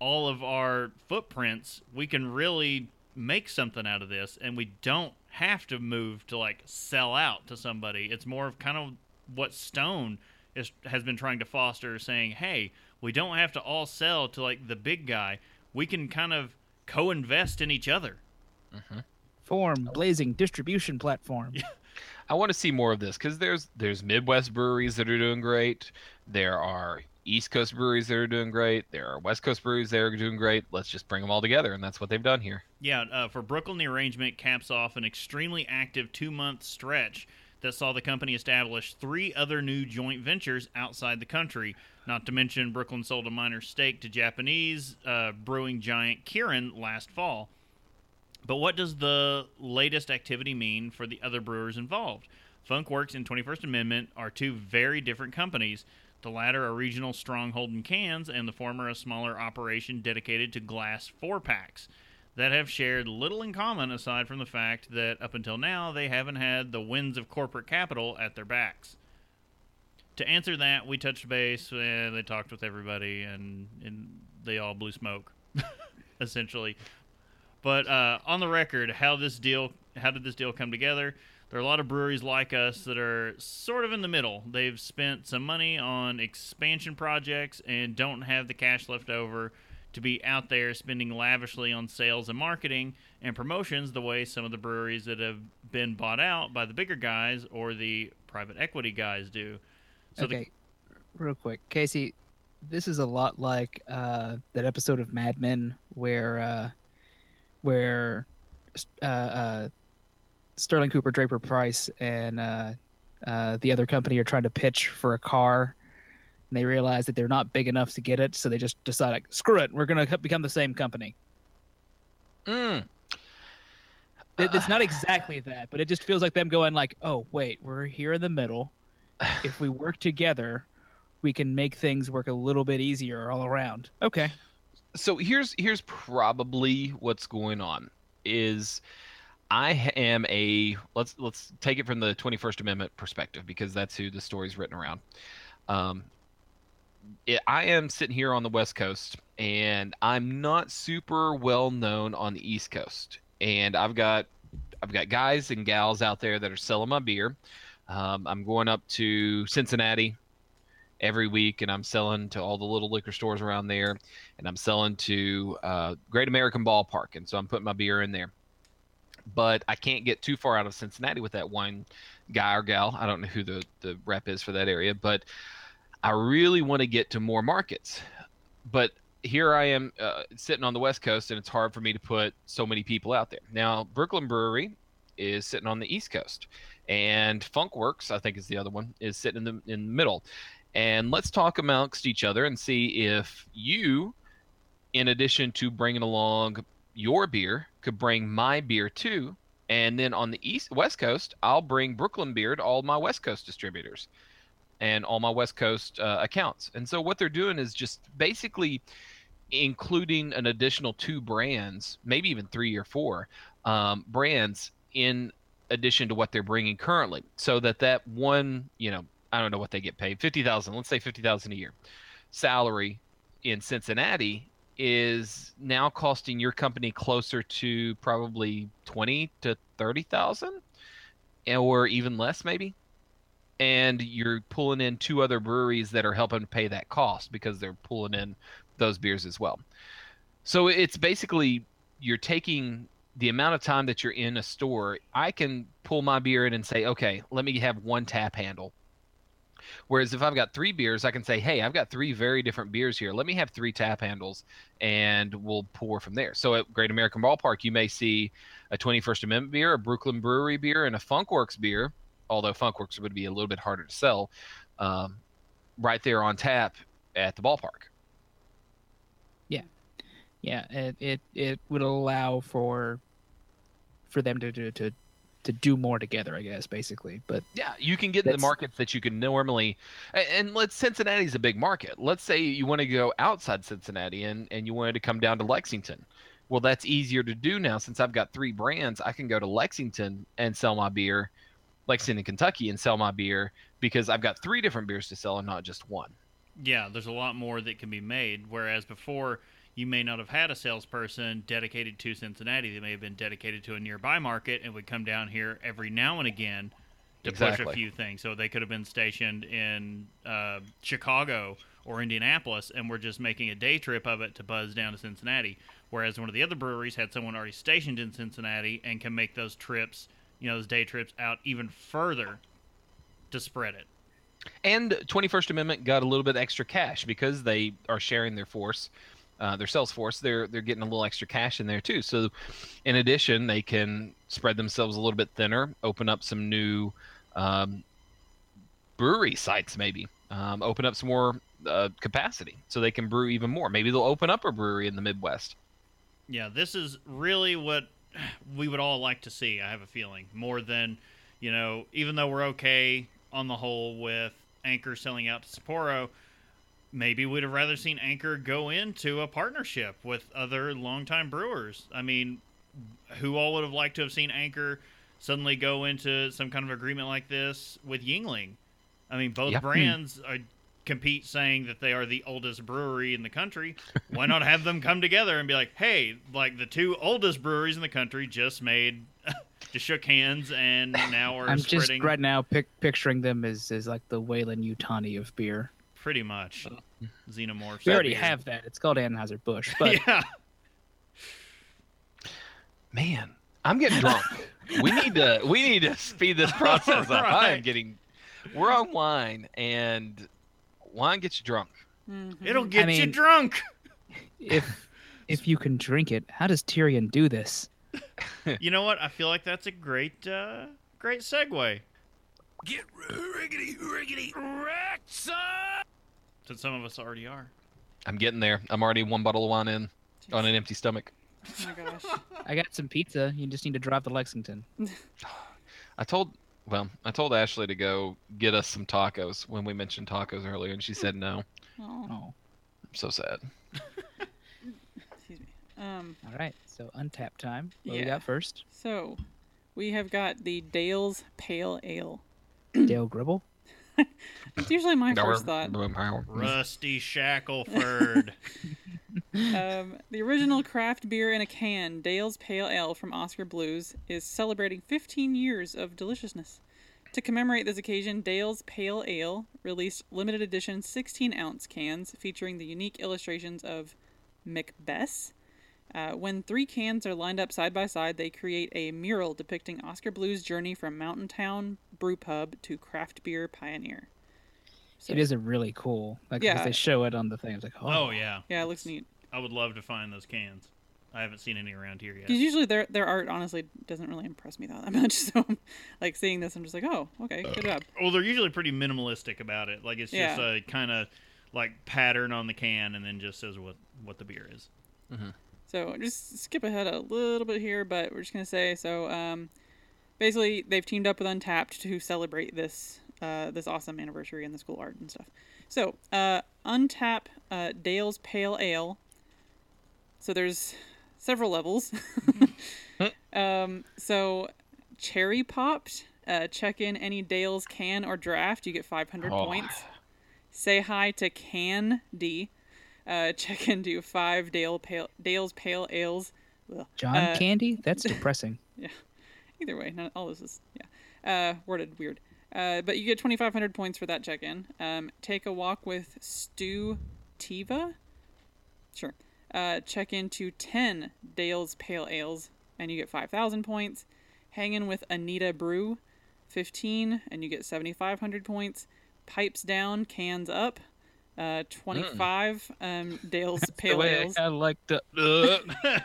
all of our footprints, we can really make something out of this, and we don't have to move to like sell out to somebody. It's more of kind of what Stone is, has been trying to foster, saying, hey, we don't have to all sell to like the big guy. We can kind of co-invest in each other. Mm-hmm. Form blazing distribution platform. <laughs> I want to see more of this because there's there's Midwest breweries that are doing great. There are East Coast breweries that are doing great. There are West Coast breweries that are doing great. Let's just bring them all together, and that's what they've done here. Yeah, uh, for Brooklyn, the arrangement caps off an extremely active two month stretch that saw the company establish three other new joint ventures outside the country. Not to mention, Brooklyn sold a minor stake to Japanese uh, brewing giant Kirin last fall. But what does the latest activity mean for the other brewers involved? Funkwerks and 21st Amendment are two very different companies. The latter a regional stronghold in cans, and the former a smaller operation dedicated to glass four packs that have shared little in common aside from the fact that up until now they haven't had the winds of corporate capital at their backs. To answer that, we touched base, and they talked with everybody, and, and they all blew smoke, <laughs> essentially. But uh, on the record, how this deal, how did this deal come together? There are a lot of breweries like us that are sort of in the middle. They've spent some money on expansion projects and don't have the cash left over to be out there spending lavishly on sales and marketing and promotions the way some of the breweries that have been bought out by the bigger guys or the private equity guys do. So the- okay, real quick, Casey. This is a lot like uh, that episode of Mad Men where uh, where uh, uh, Sterling Cooper, Draper Pryce, and uh, uh, the other company are trying to pitch for a car, and they realize that they're not big enough to get it, so they just decide, like, screw it, we're gonna become the same company. Mm. It, it's not exactly that, but it just feels like them going like, "Oh, wait, we're here in the middle. <sighs> If we work together, we can make things work a little bit easier all around." Okay. So here's here's probably what's going on is I am a let's let's take it from the 21st Amendment perspective because that's who the story's written around. Um, it, I am sitting here on the West Coast and I'm not super well known on the East Coast, and I've got I've got guys and gals out there that are selling my beer. Um, I'm going up to Cincinnati every week, and I'm selling to all the little liquor stores around there and I'm selling to uh, Great American Ballpark, and so I'm putting my beer in there. But I can't get too far out of Cincinnati with that one guy or gal. I don't know who the the rep is for that area, but I really want to get to more markets. But here I am uh, sitting on the West Coast, and it's hard for me to put so many people out there. Now, Brooklyn Brewery is sitting on the East Coast, and Funkwerks, I think, is the other one, is sitting in the in the middle. And let's talk amongst each other and see if you in addition to bringing along your beer, could bring my beer too. And then on the east west coast, I'll bring Brooklyn beer to all my west coast distributors and all my west coast uh, accounts. And so what they're doing is just basically including an additional two brands, maybe even three or four um, brands in addition to what they're bringing currently, so that that one, you know, I don't know what they get paid, fifty thousand, let's say fifty thousand a year, salary in Cincinnati is now costing your company closer to probably 20 to 30,000 or even less maybe. And you're pulling in two other breweries that are helping pay that cost because they're pulling in those beers as well. So it's basically you're taking the amount of time that you're in a store. I can pull my beer in and say okay let me have one tap handle Whereas if I've got three beers, I can say, hey, I've got three very different beers here. Let me have three tap handles, and we'll pour from there. So at Great American Ballpark, you may see a 21st Amendment beer, a Brooklyn Brewery beer, and a Funkwerks beer. Although Funkwerks would be a little bit harder to sell, um, right there on tap at the ballpark. Yeah, Yeah. it it, it would allow for for them to, to to to do more together, I guess, basically. But Yeah, you can get in the markets that you can normally, and let's Cincinnati's a big market. Let's say you want to go outside Cincinnati and and you wanted to come down to Lexington. Well, that's easier to do now since I've got three brands. I can go to Lexington and sell my beer, Lexington, Kentucky, and sell my beer because I've got three different beers to sell and not just one. yeah, there's a lot more that can be made. Whereas before, you may not have had a salesperson dedicated to Cincinnati. They may have been dedicated to a nearby market and would come down here every now and again to push a few things. So they could have been stationed in uh, Chicago or Indianapolis and were just making a day trip of it to buzz down to Cincinnati. Whereas one of the other breweries had someone already stationed in Cincinnati and can make those trips, you know, those day trips out even further to spread it. And 21st Amendment got a little bit extra cash because they are sharing their force, uh, their sales force. They're they're getting a little extra cash in there too. So, in addition, they can spread themselves a little bit thinner, open up some new um, brewery sites, maybe um, open up some more uh, capacity so they can brew even more. Maybe they'll open up a brewery in the Midwest. Yeah, this is really what we would all like to see. I have a feeling more than, you know, even though we're okay on the whole with Anchor selling out to Sapporo, maybe we'd have rather seen Anchor go into a partnership with other longtime brewers. I mean, who all would have liked to have seen Anchor suddenly go into some kind of agreement like this with Yuengling? I mean, both Yeah. Hmm. brands are, compete saying that they are the oldest brewery in the country. Why not have them come together and be like, hey, like the two oldest breweries in the country just made, <laughs> just shook hands and now are I'm just right now pic- picturing them as, as like the Weyland-Yutani of beer. Pretty much xenomorphs. We already have that. It's called Anheuser Busch, but <laughs> yeah. Man, I'm getting drunk. <laughs> we need to we need to speed this process up. I am getting we're on wine and wine gets you drunk. It'll get you mean- drunk. if if you can drink it, how does Tyrion do this? <laughs> You know what? I feel like that's a great, uh, great segue. Get riggedy, riggedy, wrecked, son! Since some of us already are. I'm getting there. I'm already one bottle of wine in on an empty stomach. Oh my gosh. I got some pizza. You just need to drive to Lexington. <sighs> I told well, I told Ashley to go get us some tacos when we mentioned tacos earlier and she said no. <laughs> Oh, I'm so sad. excuse me. Um, all right. So untapped time. What do we got first? so we have got the Dale's Pale Ale. Dale Gribble. <laughs> It's usually my first thought. Rusty Shackleford. Um, the original craft beer in a can, Dale's Pale Ale from Oskar Blues, is celebrating 15 years of deliciousness. To commemorate this occasion, Dale's Pale Ale released limited edition 16 ounce cans featuring the unique illustrations of Macbeth. Uh, when three cans are lined up side by side, they create a mural depicting Oskar Blues' journey from mountain town brew pub to craft beer pioneer. So- It is a really cool. Like 'cause Yeah. they show it on the thing. It's like, oh, oh yeah, Yeah, it looks neat. I would love to find those cans. I haven't seen any around here yet. Because usually their their art honestly doesn't really impress me that, that <laughs> much. So, like seeing this, I'm just like, oh, okay, good job. Well, they're usually pretty minimalistic about it. Like it's just Yeah. a kind of like pattern on the can, and then just says what what the beer is. So just skip ahead a little bit here, but we're just gonna say so. Um, basically, they've teamed up with Untappd to celebrate this uh, this awesome anniversary and this cool art and stuff. So, uh, Untap uh, Dale's Pale Ale. So there's several levels. <laughs> <laughs> um, so cherry popped. Uh, check in any Dale's can or draft. You get 500 Oh. points. Say hi to Can D. Uh, check into five Dale Pale, Dale's Pale Ales. Ugh. John Uh, Candy. <laughs> That's depressing. Yeah. Either way, not all this is yeah, uh, worded weird. Uh, but you get 2,500 points for that check-in. Um, take a walk with Stu Tiva. Sure. Uh, check into 10 Dale's Pale Ales, and you get 5,000 points. Hang in with Anita Brew, 15, and you get 7,500 points. pipes down, cans up. Uh, 25 um, Dale's The pale way ales. I kinda like to. <laughs> <laughs>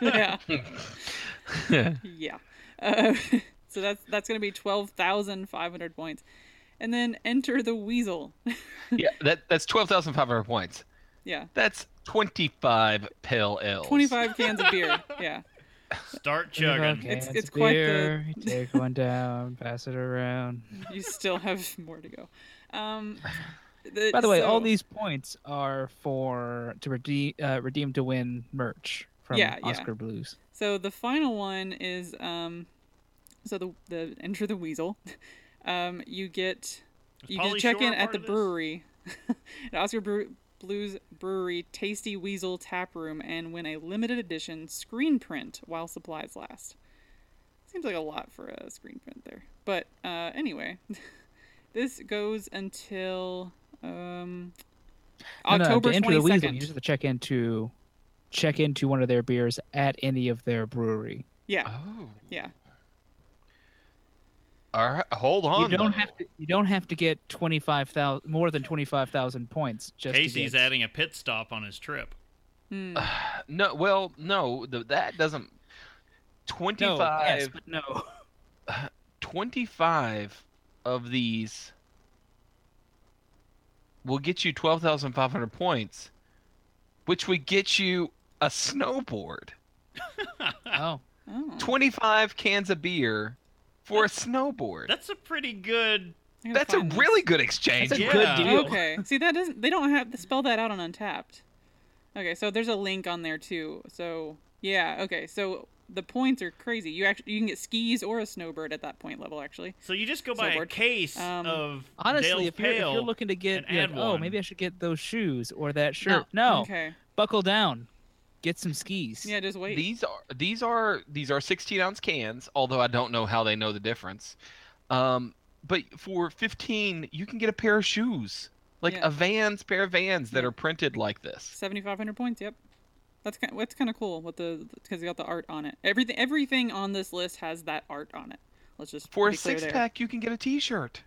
yeah. yeah. Uh, <laughs> so that's that's gonna be twelve thousand five hundred points, and then enter the weasel. yeah, that that's twelve thousand five hundred points. yeah, That's twenty-five pale ales. twenty five cans of beer. Yeah, Start Twenty-five chugging. It's- cans it's of quite the- beer, you take one down, pass it around. you still have more to go. Um, the- By the way, all these points are for to redeem uh, redeem to win merch from Yeah, yeah. Oskar Blues. So the final one is um, so the the enter the weasel. <laughs> Um, you get you Pauly can check Shore in at the brewery, <laughs> at Oskar Brew- Blues Brewery Tasty Weasel Tap Room, and win a limited edition screen print while supplies last. Seems like a lot for a screen print there, but uh, anyway, <laughs> this goes until um, No, no, October to enter the Weasel, you just have to check into check into one of their beers at any of their brewery. Yeah, Oh. yeah. All right, hold on. you don't though. have to. You don't have to get twenty five thousand more than twenty five thousand points. Just to Casey's get- adding a pit stop on his trip. Hmm. <sighs> No, well, no, the, that doesn't. no, 25, yes, but no. <sighs> 25 of these will get you 12,500 points, which would get you a snowboard. <laughs> Oh, Oh. 25 cans of beer for a snowboard. That's a pretty good. I That's a this. really good exchange. That's a Yeah. good deal. Okay. See, that doesn't. They don't have to spell that out on Untappd. Okay, so there's a link on there too. So yeah. Okay, so the points are crazy. You actually you can get skis or a snowbird at that point level. Actually. So you just go buy a case Um, of Honestly, Dale's if you're, if you're looking to get, and you're like, add oh, one. maybe I should get those shoes or that shirt. No, Okay. buckle down, get some skis. Yeah. Just wait. These are these are these are 16 ounce cans, although I don't know how they know the difference. Um, but for 15, you can get a pair of shoes, like Yeah. a Vans pair of Vans that Yeah. are printed like this. 7,500 points. Yep. That's kind. That's kind of cool with the because you got the art on it. Everything everything on this list has that art on it. Let's just For a six there. pack, you can get a T-shirt.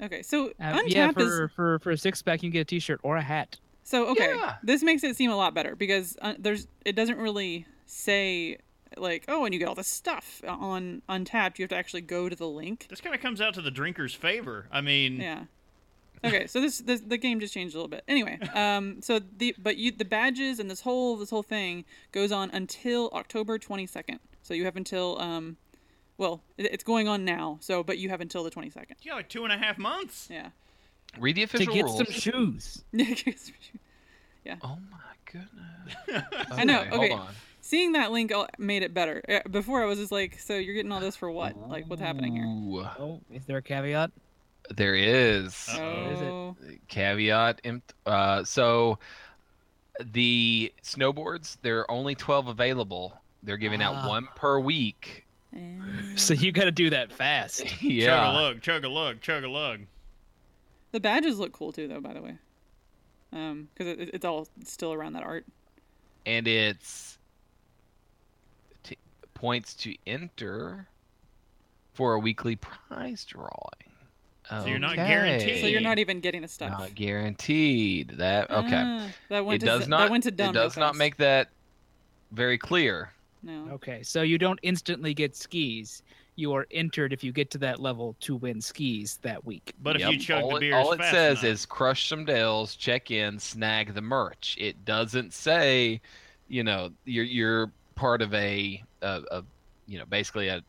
Okay, so Uh, Untappd yeah, is for, for for a six pack, you can get a T-shirt or a hat. So okay, Yeah. this makes it seem a lot better because uh, there's it doesn't really say like oh and you get all this stuff on Untappd. You have to actually go to the link. This kind of comes out to the drinker's favor. I mean, Yeah. Okay, so this, this the game just changed a little bit. Anyway, <laughs> um, so the but you the badges and this whole this whole thing goes on until October twenty second. So you have until um, well it, it's going on now. So but you have until the twenty second. Yeah, like two and a half months. Yeah. Read the official <laughs> To official get rules. some shoes. Yeah. Oh my goodness. <laughs> I know, hold okay. on. Seeing that link uh, made it better. Uh, Before I was just like, so you're getting all this for what? Like what's happening here? Ooh, Oh, is there a caveat? There is. Uh-oh. is? Oh, caveat imp- uh so the snowboards there are only 12 available they're giving Ah. out one per week and So you got to do that fast. yeah. <laughs> Chug a lug, chug a lug, chug a lug. the badges look cool too, though. By the way, um, because it, it's all still around that art. and it's t- points to enter for a weekly prize drawing So you're not Okay. guaranteed. So you're not even getting the stuff. not guaranteed that okay Ah, that went it to does not that went to dumb it does real not make that very clear no. Okay, so you don't instantly get skis. You are entered if you get to that level to win skis that week. But if you chug all the it, all it fast says enough. is crush some dales, check in, snag the merch. It doesn't say, you know, you're you're part of a, a, a you know, basically a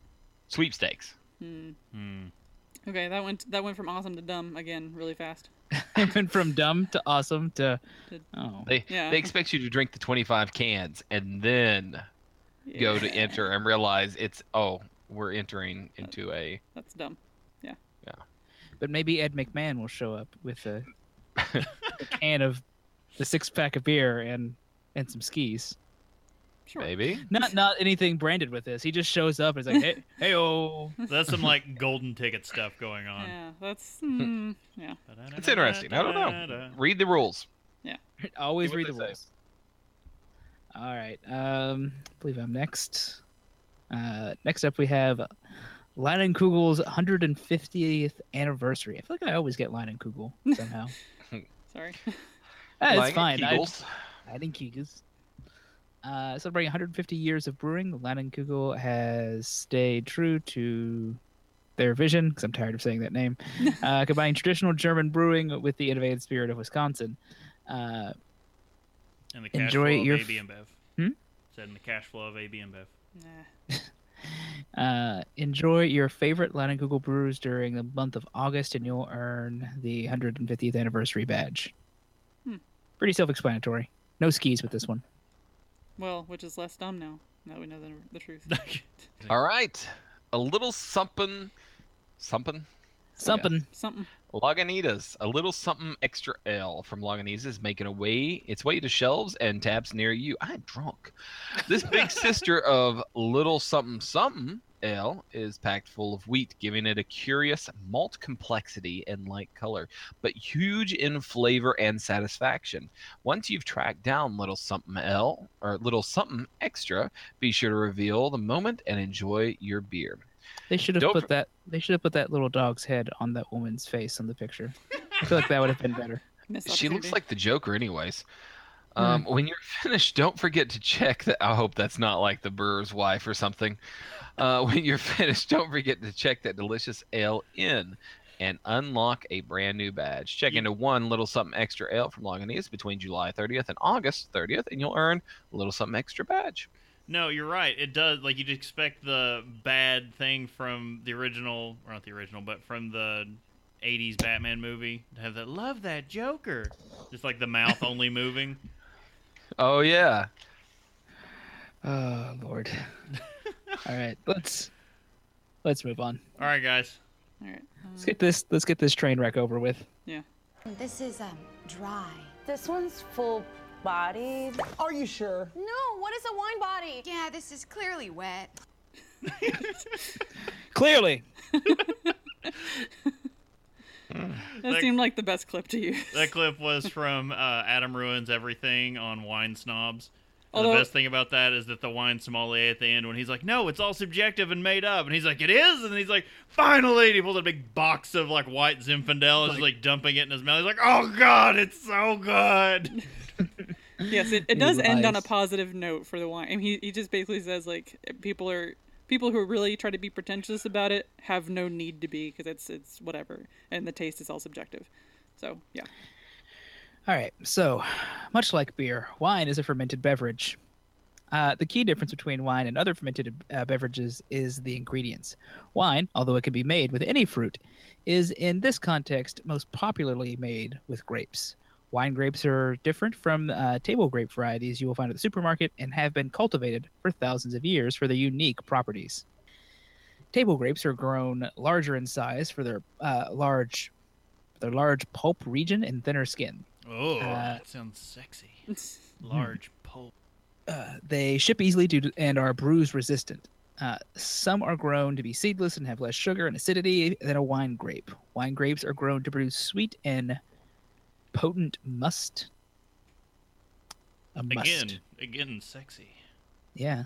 sweepstakes. Hmm. Hmm. Okay, that went that went from awesome to dumb again really fast. <laughs> It went from dumb to awesome to To- oh. They Yeah. they expect you to drink the 25 cans and then go to enter and realize it's oh we're entering into a That's dumb. Yeah yeah but maybe Ed McMahon will show up with a, <laughs> a can of the six pack of beer and and some skis. Sure. maybe. Not not anything branded with this. He just shows up and is like, hey, hey, oh. <laughs> That's some like golden ticket stuff going on. Yeah, that's mm, yeah. <laughs> It's interesting. I don't know. Read the rules. Yeah, <laughs> always read the they say. rules. All right. Um, I believe I'm next. Uh, next up, we have Leinenkugel's 150th anniversary. I feel like I always get Leinenkugel somehow. Sorry. It's Lion fine. I- think Kegels. Leinenkugels. Uh, celebrating 150 years of brewing, Leinenkugel has stayed true to their vision, because I'm tired of saying that name, <laughs> uh, combining traditional German brewing with the innovative spirit of Wisconsin. Uh, And the cash Enjoy flow your of f- AB InBev. Hmm? Said in the cash flow of AB InBev. Nah. <laughs> Uh, enjoy your favorite Leinenkugel brews during the month of August, and you'll earn the 150th anniversary badge. Hmm. Pretty self-explanatory. No skis with this one. Well, which is less dumb now. Now that we know the, the truth. <laughs> All right. A little something, something, Something. Something. Lagunitas, a little something extra L from Lagunitas is making a way its way to shelves and taps near you. I'm drunk. This big <laughs> sister of little something something L is packed full of wheat, giving it a curious malt complexity and light color, but huge in flavor and satisfaction. Once you've tracked down little something L or little something extra, be sure to reveal the moment and enjoy your beer. They should have Don't put for- that. They should have put that little dog's head on that woman's face on the picture. I feel like that would have been better. <laughs> She looks like the Joker, anyways. Um, When you're <laughs> finished, don't forget to check that. I hope that's not like the brewer's wife or something. Uh, <laughs> when you're finished, don't forget to check that delicious ale in and unlock a brand new badge. Check into one little something extra ale from Lagunitas between July 30th and August 30th, and you'll earn a little something extra badge. No, you're right. It does. Like you'd expect the bad thing from the original, or not the original, but from the '80s Batman movie to have that. Love that Joker. Just like the mouth only moving. Oh yeah, Oh Lord. <laughs> All right, let's let's move on. All right, guys. All right. Let's get this. Let's get this train wreck over with. Yeah. This is um dry. This one's full bodied. Are you sure? No, what is a wine body? Yeah, this is clearly wet. <laughs> Clearly. <laughs> That That- seemed like the best clip to use. That clip was from uh, Adam Ruins Everything on Wine Snobs. Although- the best thing about that is that the wine sommelier at the end, when he's like, "No, it's all subjective and made up," and he's like, "It is," and he's like, "Finally!" And he pulls a big box of like white Zinfandel, and is like dumping it in his mouth. He's like, "Oh God, it's so good." <laughs> yes, it, it does end on a positive note for the wine. I mean, he he just basically says like people are people who really try to be pretentious about it have no need to be because it's it's whatever, and the taste is all subjective. So yeah, All right. So, much like beer, wine is a fermented beverage. Uh, the key difference between wine and other fermented uh, beverages is the ingredients. Wine, although it can be made with any fruit, is in this context most popularly made with grapes. Wine grapes are different from uh, table grape varieties you will find at the supermarket and have been cultivated for thousands of years for their unique properties. Table grapes are grown larger in size for their uh, large, their large pulp region and thinner skin. Oh, Uh, that sounds sexy. <laughs> Large pulp. Uh, they ship easily due to, and are bruise resistant. Uh, some are grown to be seedless and have less sugar and acidity than a wine grape. Wine grapes are grown to produce sweet and potent must. A must. Again, again, sexy. Yeah.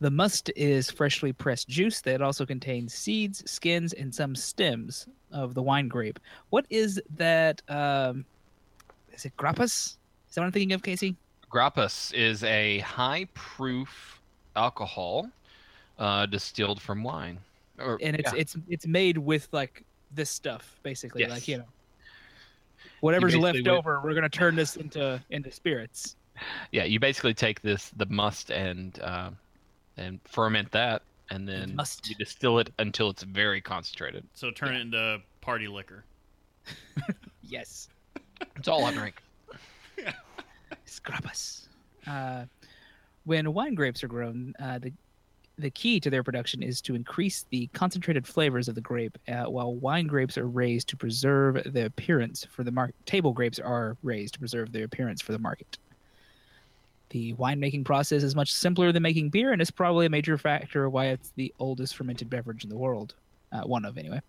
The must is freshly pressed juice that also contains seeds, skins, and some stems of the wine grape. What is that? Um, is it grappas? Is that what I'm thinking of, Casey? Grappas is a high proof alcohol uh, distilled from wine. Or, and it's yeah. it's it's made with like this stuff basically Yes. like you know whatever's left would- over we're gonna turn this into into spirits yeah, you basically take this the must and uh, and ferment that, and then must. you distill it until it's very concentrated. So turn it into party liquor. <laughs> yes It's all I drink. <laughs> Scrappas. Uh, when wine grapes are grown, uh, the the key to their production is to increase the concentrated flavors of the grape, uh, while wine grapes are raised to preserve the appearance for the market. Table grapes are raised to preserve their appearance for the market. The winemaking process is much simpler than making beer, and is probably a major factor why it's the oldest fermented beverage in the world. Uh, one of, anyway.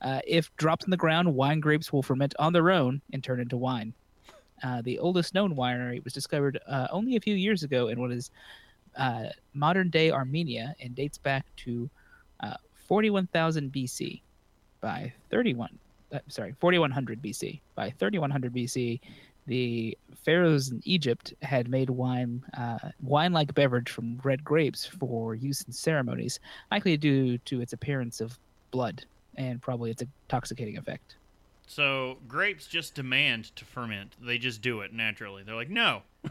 Uh, if dropped in the ground, wine grapes will ferment on their own and turn into wine. Uh, the oldest known winery was discovered uh, only a few years ago in what is uh, modern day Armenia and dates back to uh, 41,000 BC. By 31, uh, sorry, 4100 BC. By 3100 BC, the pharaohs in Egypt had made wine, uh, wine-like beverage from red grapes for use in ceremonies, likely due to its appearance of blood and probably its intoxicating effect. So grapes just demand to ferment. They just do it naturally. They're like, no. <laughs>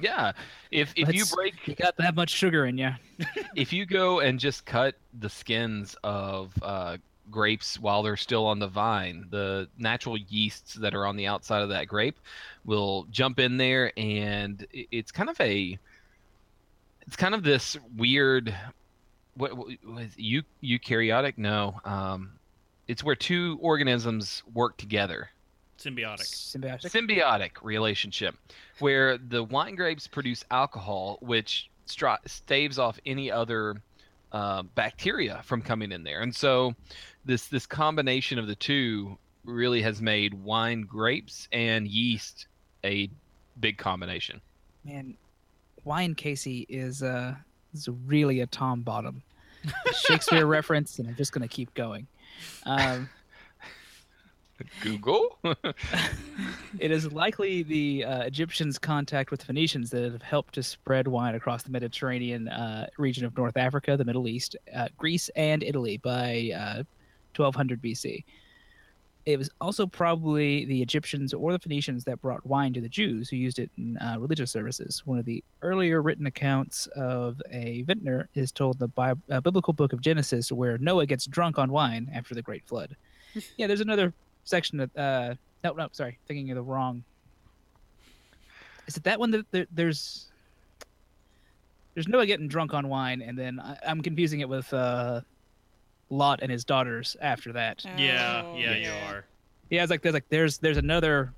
Yeah, if if you Let's- break, you got that much sugar in you. <laughs> if you go and just cut the skins of uh, grapes while they're still on the vine, the natural yeasts that are on the outside of that grape will jump in there, and it's kind of a, it's kind of this weird, what, was eu- eukaryotic? No, um, it's where two organisms work together Symbiotic. Symbiotic. symbiotic relationship where the wine grapes produce alcohol which stra- staves off any other uh, bacteria from coming in there and so this this combination of the two really has made wine grapes and yeast a big combination Man, wine Casey is uh is really a Tom Bottom <laughs> Shakespeare reference, and I'm just gonna keep going. Um, google <laughs> it is likely the uh, Egyptians' contact with the Phoenicians that have helped to spread wine across the Mediterranean uh, region of North Africa, the Middle East, uh, Greece, and Italy by uh, 1200 BC. It was also probably the Egyptians or the Phoenicians that brought wine to the Jews, who used it in uh, religious services. One of the earlier written accounts of a vintner is told in the Bi- uh, biblical book of Genesis, where Noah gets drunk on wine after the Great Flood. <laughs> yeah, there's another section of Uh, no, no, sorry, thinking of the wrong. Is it that one that there, there's? There's Noah getting drunk on wine, and then I, I'm confusing it with uh, Lot and his daughters after that. Yeah, Oh, yeah, yeah. you are. Yeah, it's like there's like there's there's another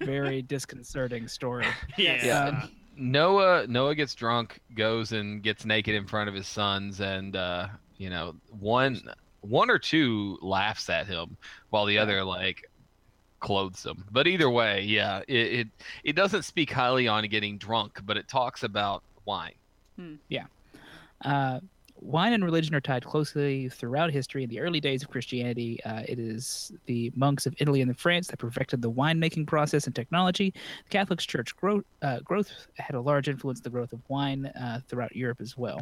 very <laughs> disconcerting story. <laughs> Yeah. Yeah. Noah Noah gets drunk, goes and gets naked in front of his sons, and uh, you know one one or two laughs at him, while the other like clothes him. But either way, yeah, it, it it doesn't speak highly on getting drunk, but it talks about wine. Yeah. Uh, wine and religion are tied closely throughout history. In the early days of Christianity, uh, it is the monks of Italy and France that perfected the winemaking process and technology. The Catholic Church growth, uh, growth had a large influence in the growth of wine uh, throughout Europe as well.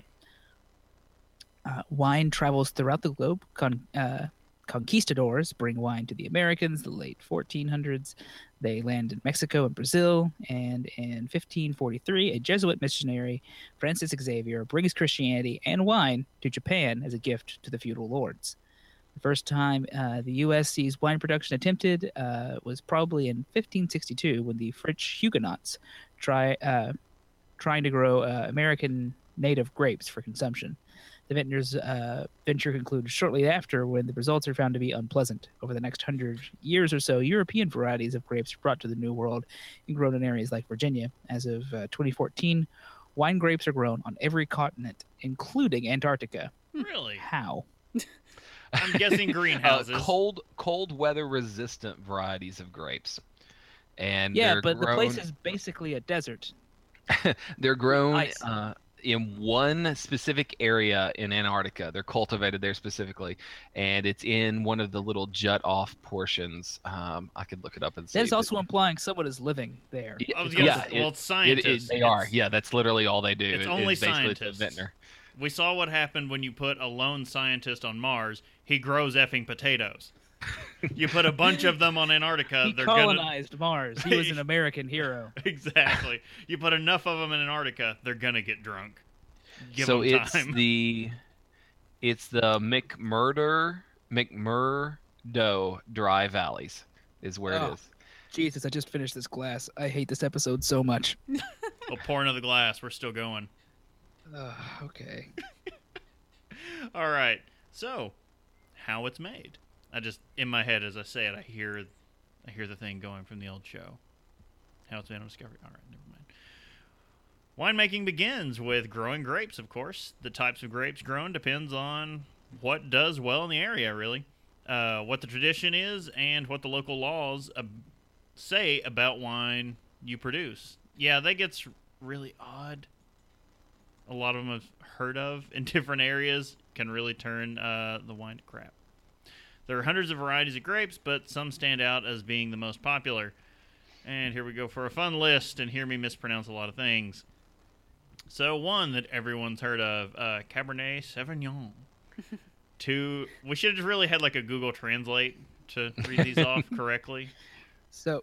Uh, wine travels throughout the globe. Con- uh, conquistadors bring wine to the Americans, the late 1400s. They land in Mexico and Brazil, and in 1543, a Jesuit missionary, Francis Xavier, brings Christianity and wine to Japan as a gift to the feudal lords. The first time uh, the U.S. sees wine production attempted uh, was probably in 1562 when the French Huguenots try uh, trying to grow uh, American native grapes for consumption. The vintner's uh, venture concludes shortly after when the results are found to be unpleasant. Over the next hundred years or so, European varieties of grapes are brought to the New World and grown in areas like Virginia. As of uh, 2014, wine grapes are grown on every continent, including Antarctica. Really? How? <laughs> I'm guessing greenhouses. Uh, cold cold weather resistant varieties of grapes, and yeah, they're but the place is basically a desert. <laughs> they're grown Ice. uh, in one specific area in Antarctica. They're cultivated there specifically, and it's in one of the little jut off portions. Um, I could look it up and see. That's but- also implying someone is living there. I was yeah, gonna well, it- it's it- it- scientists. they are. Yeah, that's literally all they do. It's It- only basically the scientists. vintner. We saw what happened when you put a lone scientist on Mars. He grows effing potatoes. <laughs> you put a bunch of them on Antarctica. He they're gonna colonized Mars. He was an <laughs> American hero. exactly. You put enough of them in Antarctica, they're gonna get drunk. Give so it's time. the it's the McMurder McMurdo Dry Valleys is where Oh. it is. Jesus, I just finished this glass. I hate this episode so much. <laughs> We'll pour another glass. We're still going. Ugh, okay. All right. So, how it's made? I just in my head as I say it, I hear, I hear the thing going from the old show. How it's made on Discovery. All right, never mind. Winemaking begins with growing grapes. Of course, the types of grapes grown depends on what does well in the area, really, uh, what the tradition is, and what the local laws uh, say about wine you produce. Yeah, that gets really odd a lot of them have heard of in <laughs> different areas can really turn uh, the wine to crap. There are hundreds of varieties of grapes, but some stand out as being the most popular. And here we go for a fun list, and hear me mispronounce a lot of things. So one that everyone's heard of, uh, Cabernet Sauvignon. <laughs> Two, we should have just really had like a Google Translate to read these <laughs> off correctly. So,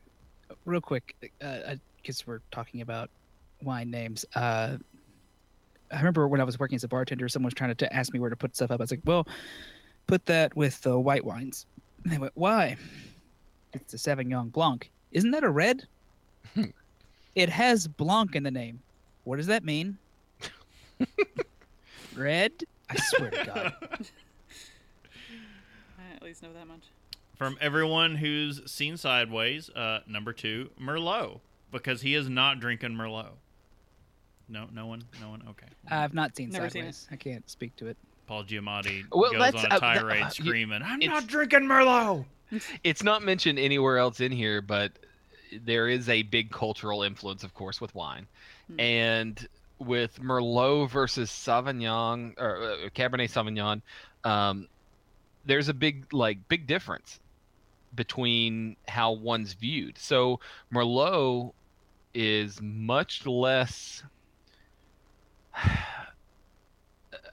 real quick, because we're talking about wine names, uh, I remember when I was working as a bartender, someone was trying to, to ask me where to put stuff up. I was like, "Well, put that with the white wines." And they went, "Why?" It's a Sauvignon Blanc. Isn't that a red? <laughs> it has Blanc in the name. What does that mean? <laughs> red? I swear to God. <laughs> I at least know that much. From everyone who's seen Sideways, uh, number two, Merlot, because he is not drinking Merlot. No, no one, no one. Okay. I've not seen Never seen Sideways. I can't speak to it. Paul Giamatti Well, goes that's- on a uh, tirade uh, you- screaming, "I'm not drinking Merlot." It's not mentioned anywhere else in here, but there is a big cultural influence, of course, with wine. And with Merlot versus Sauvignon or uh, Cabernet Sauvignon, um, there's a big like big difference between how one's viewed. So Merlot is much less.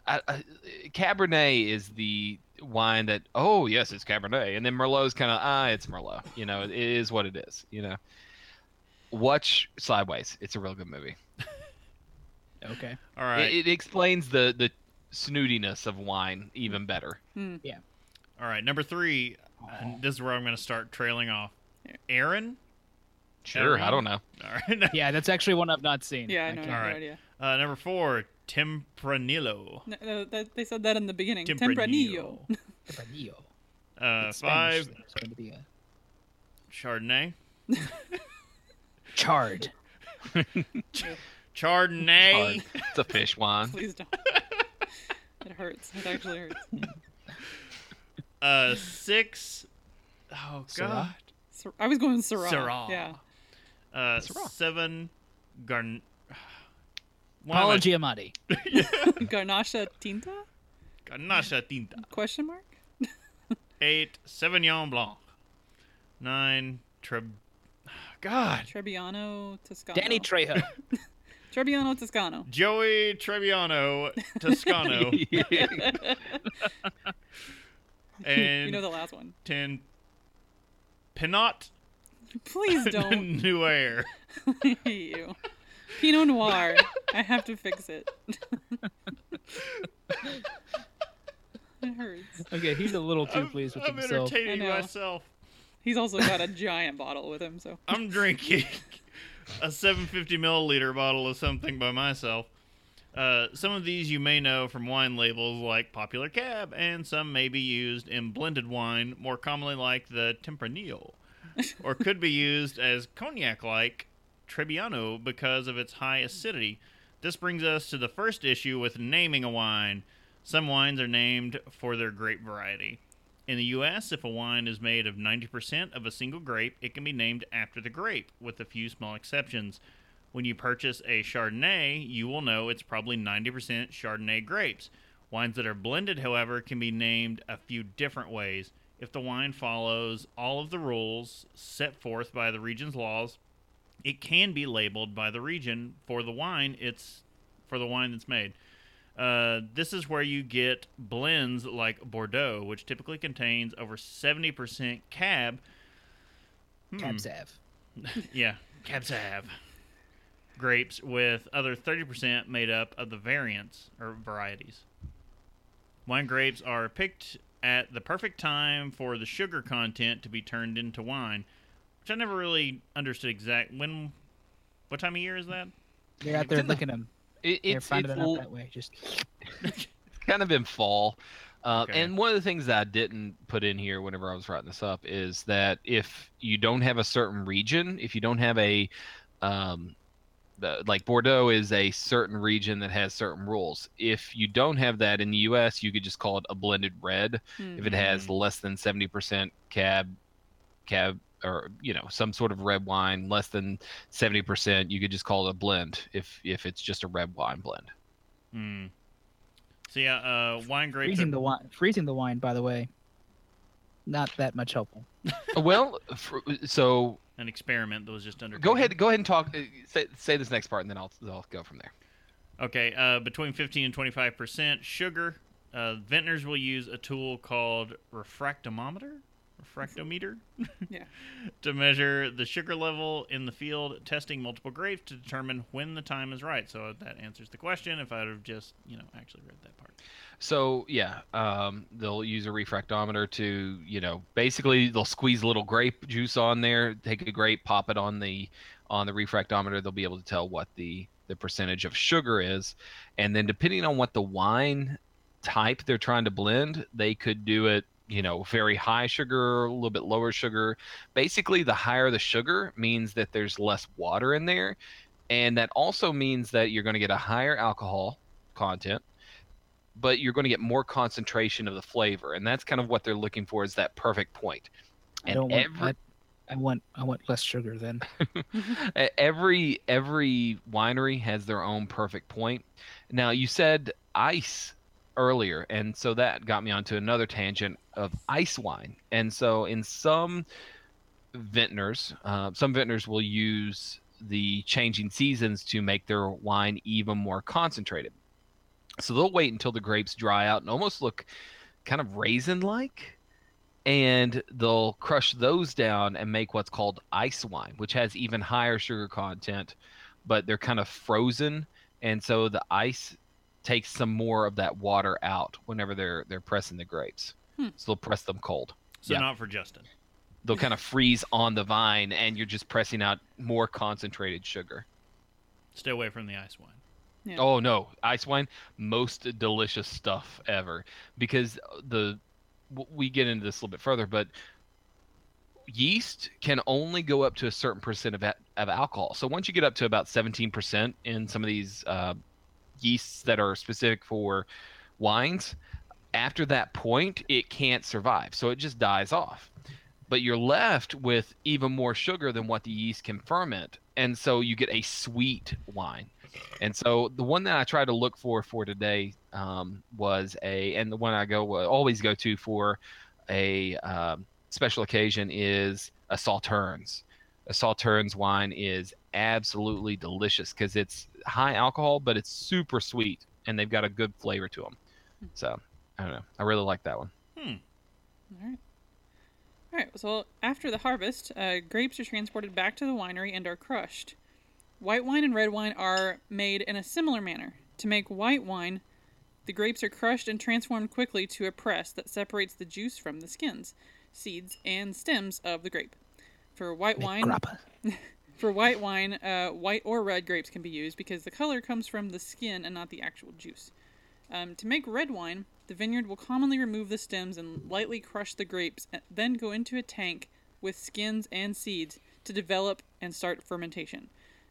I, I, Cabernet is the wine that oh yes it's Cabernet, and then Merlot's kind of ah it's Merlot. You know it is what it is. You know, watch Sideways. It's a real good movie. <laughs> Okay. All right. It, it explains the the snootiness of wine even better. Yeah. All right, number three. and This is where I'm going to start trailing off. Aaron. Sure, I don't know. All right. <laughs> Yeah, that's actually one I've not seen. Yeah, I know. can't- no All right. idea. Uh, number four, Tempranillo. No, no, that, they said that in the beginning. Tempranillo. Tempranillo. Tempranillo. Uh, It's Spanish, five, so it's going to be a Chardonnay. Chard. Chardonnay. It's a fish wine. Please don't. it hurts. It actually hurts. <laughs> Uh, six. Oh Syrah? God. Sir- I was going Syrah. Syrah. Yeah. Uh, Syrah. seven. Garn. Why Paul am I- Giamatti. <laughs> <laughs> Garnacha Tinta? Garnacha Tinta. Question mark? <laughs> Eight. Sauvignon Blanc. Nine. Treb. <sighs> God. Trebbiano Toscano. Danny Trejo. Trebbiano Toscano. Joey Trebbiano Toscano. and you know the last one. ten. Pinot Please don't. Noir. I hate you. Pinot Noir. I have to fix it. <laughs> it hurts. Okay, he's a little too I'm, pleased with I'm himself. entertaining I know. myself. He's also got a giant bottle with him, so. I'm drinking a 750 milliliter bottle of something by myself. Uh, some of these you may know from wine labels like Popular Cab, and some may be used in blended wine, more commonly like the Tempranillo, or could be used as cognac like Trebbiano because of its high acidity. This brings us to the first issue with naming a wine. Some wines are named for their grape variety. In the US, if a wine is made of 90% of a single grape, it can be named after the grape, with a few small exceptions. When you purchase a Chardonnay, you will know it's probably 90% Chardonnay grapes. Wines that are blended, however, can be named a few different ways. If the wine follows all of the rules set forth by the region's laws, it can be labeled by the region for the wine it's for the wine that's made. Uh, this is where you get blends like Bordeaux, which typically contains over 70% cab. Hmm. Cab Sav. <laughs> yeah, Cab Sav. Grapes with other 30% made up of the variants or varieties. Wine grapes are picked at the perfect time for the sugar content to be turned into wine, which I never really understood exact when. What time of year is that? They're out there looking the- licking them. It, They're it's finding it's it out that way. Just <laughs> <laughs> kind of in fall. Uh, Okay. And one of the things that I didn't put in here whenever I was writing this up is that if you don't have a certain region, if you don't have a, um, the, like Bordeaux is a certain region that has certain rules. If you don't have that in the U.S., you could just call it a blended red. If it has less than seventy percent cab, cab, or you know some sort of red wine, less than seventy percent, you could just call it a blend. If if it's just a red wine blend. Hmm. So yeah, uh, wine grapes. Freezing are- the wine. Freezing the wine, by the way. Not that much helpful. <laughs> well, fr- so an experiment that was just under. go ahead. Go ahead and talk. uh, Say, say this next part, and then I'll I'll go from there. Okay, uh, between 15 and 25 percent sugar. Uh, vintners will use a tool called refractometer, refractometer, <laughs> Yeah. to measure the sugar level in the field, testing multiple grapes to determine when the time is right. So that answers the question. If I'd have just, you know, actually read that part. So yeah, um, they'll use a refractometer to, you know, basically they'll squeeze a little grape juice on there, take a grape, pop it on the on the refractometer. They'll be able to tell what the the percentage of sugar is, and then depending on what the wine type they're trying to blend, they could do it, you know, very high sugar, a little bit lower sugar. Basically, the higher the sugar means that there's less water in there, and that also means that you're going to get a higher alcohol content but you're going to get more concentration of the flavor, and that's kind of what they're looking for is that perfect point. I don't want. every, I, I want. I want less sugar then. <laughs> every every winery has their own perfect point. Now you said ice earlier, and so that got me onto another tangent of ice wine. And so in some vintners, uh, some vintners will use the changing seasons to make their wine even more concentrated. So they'll wait until the grapes dry out and almost look kind of raisin like. And they'll crush those down and make what's called ice wine, which has even higher sugar content, but they're kind of frozen. And so the ice takes some more of that water out whenever they're they're pressing the grapes. Hmm. So they'll press them cold. So Yeah. not for Justin. They'll kind of freeze on the vine, and you're just pressing out more concentrated sugar. Stay away from the ice wine. Yeah. Oh no, ice wine, most delicious stuff ever. Because the we get into this a little bit further, but yeast can only go up to a certain percent of, of alcohol. So once you get up to about 17% in some of these uh, yeasts that are specific for wines, after that point, it can't survive. So it just dies off. But you're left with even more sugar than what the yeast can ferment. And so you get a sweet wine. And so the one that I try to look for for today um, was a, and the one I go always go to for a um, special occasion is a Sauternes. A Sauternes wine is absolutely delicious because it's high alcohol, but it's super sweet, and they've got a good flavor to them. So I don't know. I really like that one. Hmm. All right. All right. So after the harvest, uh, grapes are transported back to the winery and are crushed. White wine and red wine are made in a similar manner. To make white wine, the grapes are crushed and transformed quickly to a press that separates the juice from the skins, seeds, and stems of the grape. For white wine, grappa. <laughs> for white wine, uh, white or red grapes can be used because the color comes from the skin and not the actual juice. Um, to make red wine, the vineyard will commonly remove the stems and lightly crush the grapes, then go into a tank with skins and seeds to develop and start fermentation.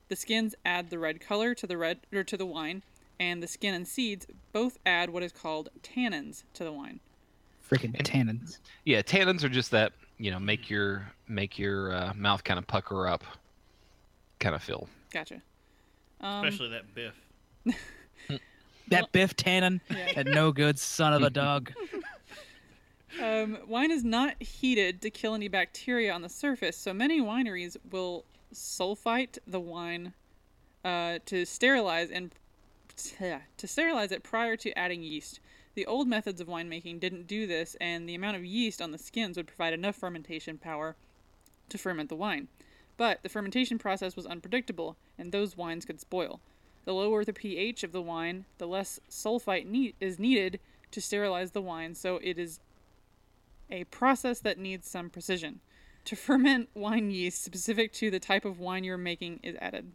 The skins add the red color to the red or to the wine, and the skin and seeds both add what is called tannins to the wine. Freaking tannins. Yeah, tannins are just that you know make your make your uh, mouth kind of pucker up, kind of feel. Gotcha. Um, Especially that biff. <laughs> That Biff Tannen, Yeah. that no good son of a dog. <laughs> Um, wine is not heated to kill any bacteria on the surface, so many wineries will sulfite the wine uh, to sterilize and <sighs> to sterilize it prior to adding yeast. The old methods of winemaking didn't do this, and the amount of yeast on the skins would provide enough fermentation power to ferment the wine. But the fermentation process was unpredictable, and those wines could spoil. The lower the pH of the wine, the less sulfite need- is needed to sterilize the wine, so it is a process that needs some precision. To ferment wine yeast specific to the type of wine you're making is added.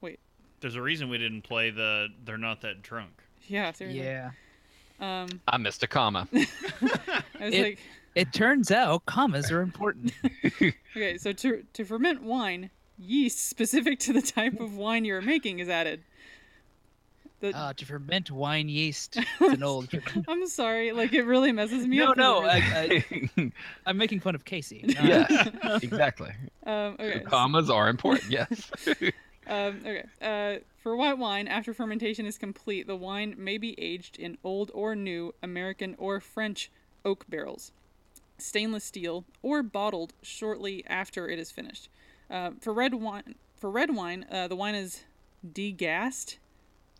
Wait, There's a reason we didn't play the "They're Not That Drunk." yeah, seriously. Yeah. Um, I missed a comma. <laughs> I was It- like, It turns out commas are important. <laughs> okay, so to to ferment wine, yeast specific to the type of wine you're making is added. The, Uh, to ferment wine yeast. <laughs> It's an old. I'm sorry, like it really messes me no, up. for no. I, I, I'm making fun of Casey. Uh, yeah, exactly. um, okay. Commas are important. Yes. Um, okay. Uh, For white wine, after fermentation is complete, the wine may be aged in old or new American or French oak barrels, stainless steel, or bottled shortly after it is finished. Uh, for red wine, for red wine, uh, the wine is degassed.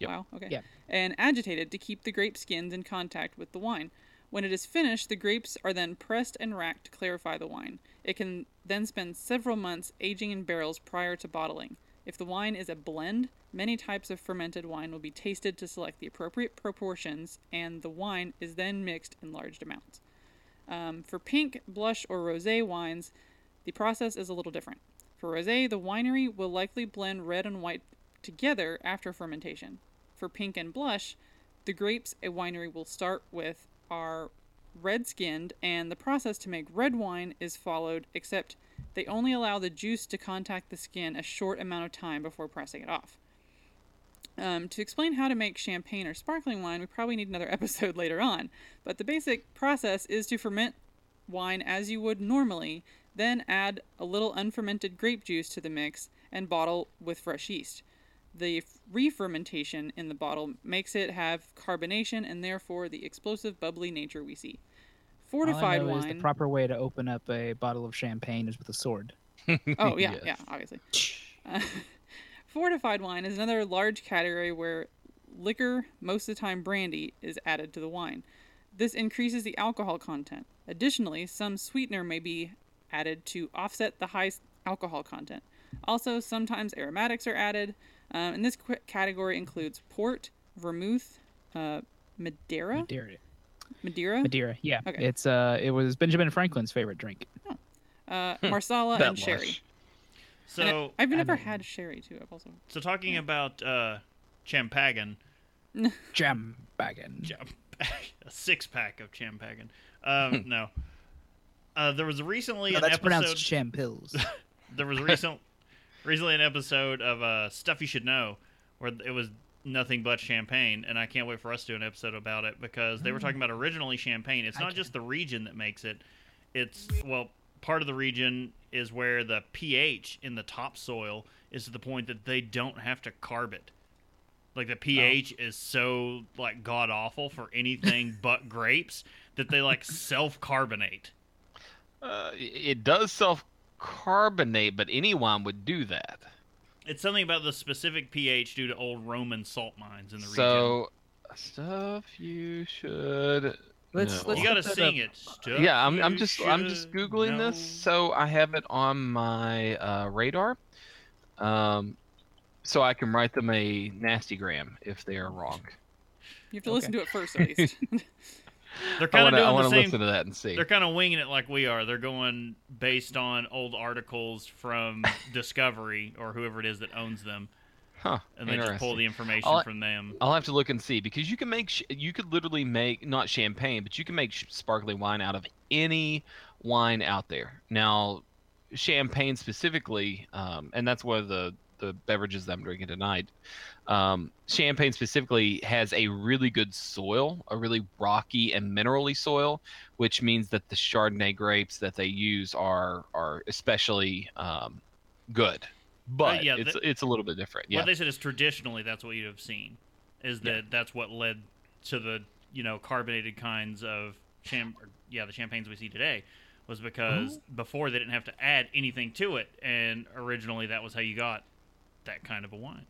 Wow. Okay. Yep. And agitated to keep the grape skins in contact with the wine. When it is finished, the grapes are then pressed and racked to clarify the wine. It can then spend several months aging in barrels prior to bottling. If the wine is a blend, many types of fermented wine will be tasted to select the appropriate proportions, and the wine is then mixed in large amounts. Um, for pink, blush, or rosé wines, the process is a little different. For rosé, the winery will likely blend red and white together after fermentation. For pink and blush, the grapes a winery will start with are red skinned, and the process to make red wine is followed, except they only allow the juice to contact the skin a short amount of time before pressing it off. Um, to explain how to make champagne or sparkling wine, we probably need another <laughs> episode later on, but the basic process is to ferment wine as you would normally, then add a little unfermented grape juice to the mix and bottle with fresh yeast. The re-fermentation in the bottle makes it have carbonation and therefore the explosive bubbly nature we see. Fortified All I know wine. Is the proper way to open up a bottle of champagne is with a sword. <laughs> Oh yeah, yeah, obviously. Uh, <laughs> <laughs> fortified wine is another large category where liquor, most of the time brandy, is added to the wine. This increases the alcohol content. Additionally, some sweetener may be added to offset the high alcohol content. Also, sometimes aromatics are added, um, and this qu- category includes port, vermouth, uh, Madeira. Madeira. Madeira. Madeira. Yeah. Okay. It's uh, it was Benjamin Franklin's favorite drink. Uh, Marsala That and sherry. lush. And I- So I've never had sherry too. I've also So talking about uh, champagne, Jam baggin. Jam, a six pack of champagne. Um, no, uh, there was recently No, an that's episode. pronounced champills. <laughs> there was <laughs> recent, recently an episode of uh, Stuff You Should Know, where it was nothing but champagne, and I can't wait for us to do an episode about it because they were talking about originally champagne. It's not just the region that makes it; it's well, part of the region is where the pH in the topsoil is to the point that they don't have to carb it. Like the pH is so like god awful for anything <laughs> but grapes that they like self carbonate. Uh, it does self carbonate, but any wine would do that. It's something about the specific pH due to old Roman salt mines in the region. So, stuff you should. Let's- know. let's You gotta look sing up. it. Stuff yeah, I'm, I'm just I'm just googling know. this, so I have it on my uh, radar, um, so I can write them a nasty gram if they are wrong. You have to listen to it first, at least. <laughs> <laughs> They're kind of doing the same. listen to that and see. They're kind of winging it like we are. They're going based on old articles from <laughs> Discovery or whoever it is that owns them, Huh? and they just pull the information I'll- from them. I'll have to look and see because you can make sh- you could literally make not champagne, but you can make sh- sparkling wine out of any wine out there. Now, champagne specifically, um, and that's one of the the beverages that I'm drinking tonight. Um, champagne specifically has a really good soil, a really rocky and minerally soil, which means that the Chardonnay grapes that they use are are especially um, good. But Uh, yeah, it's the- it's a little bit different. Yeah. What they said is traditionally that's what you'd have seen, is that that's what led to the you know carbonated kinds of cham yeah the champagnes we see today was because Oh. before they didn't have to add anything to it, and originally that was how you got that kind of a wine.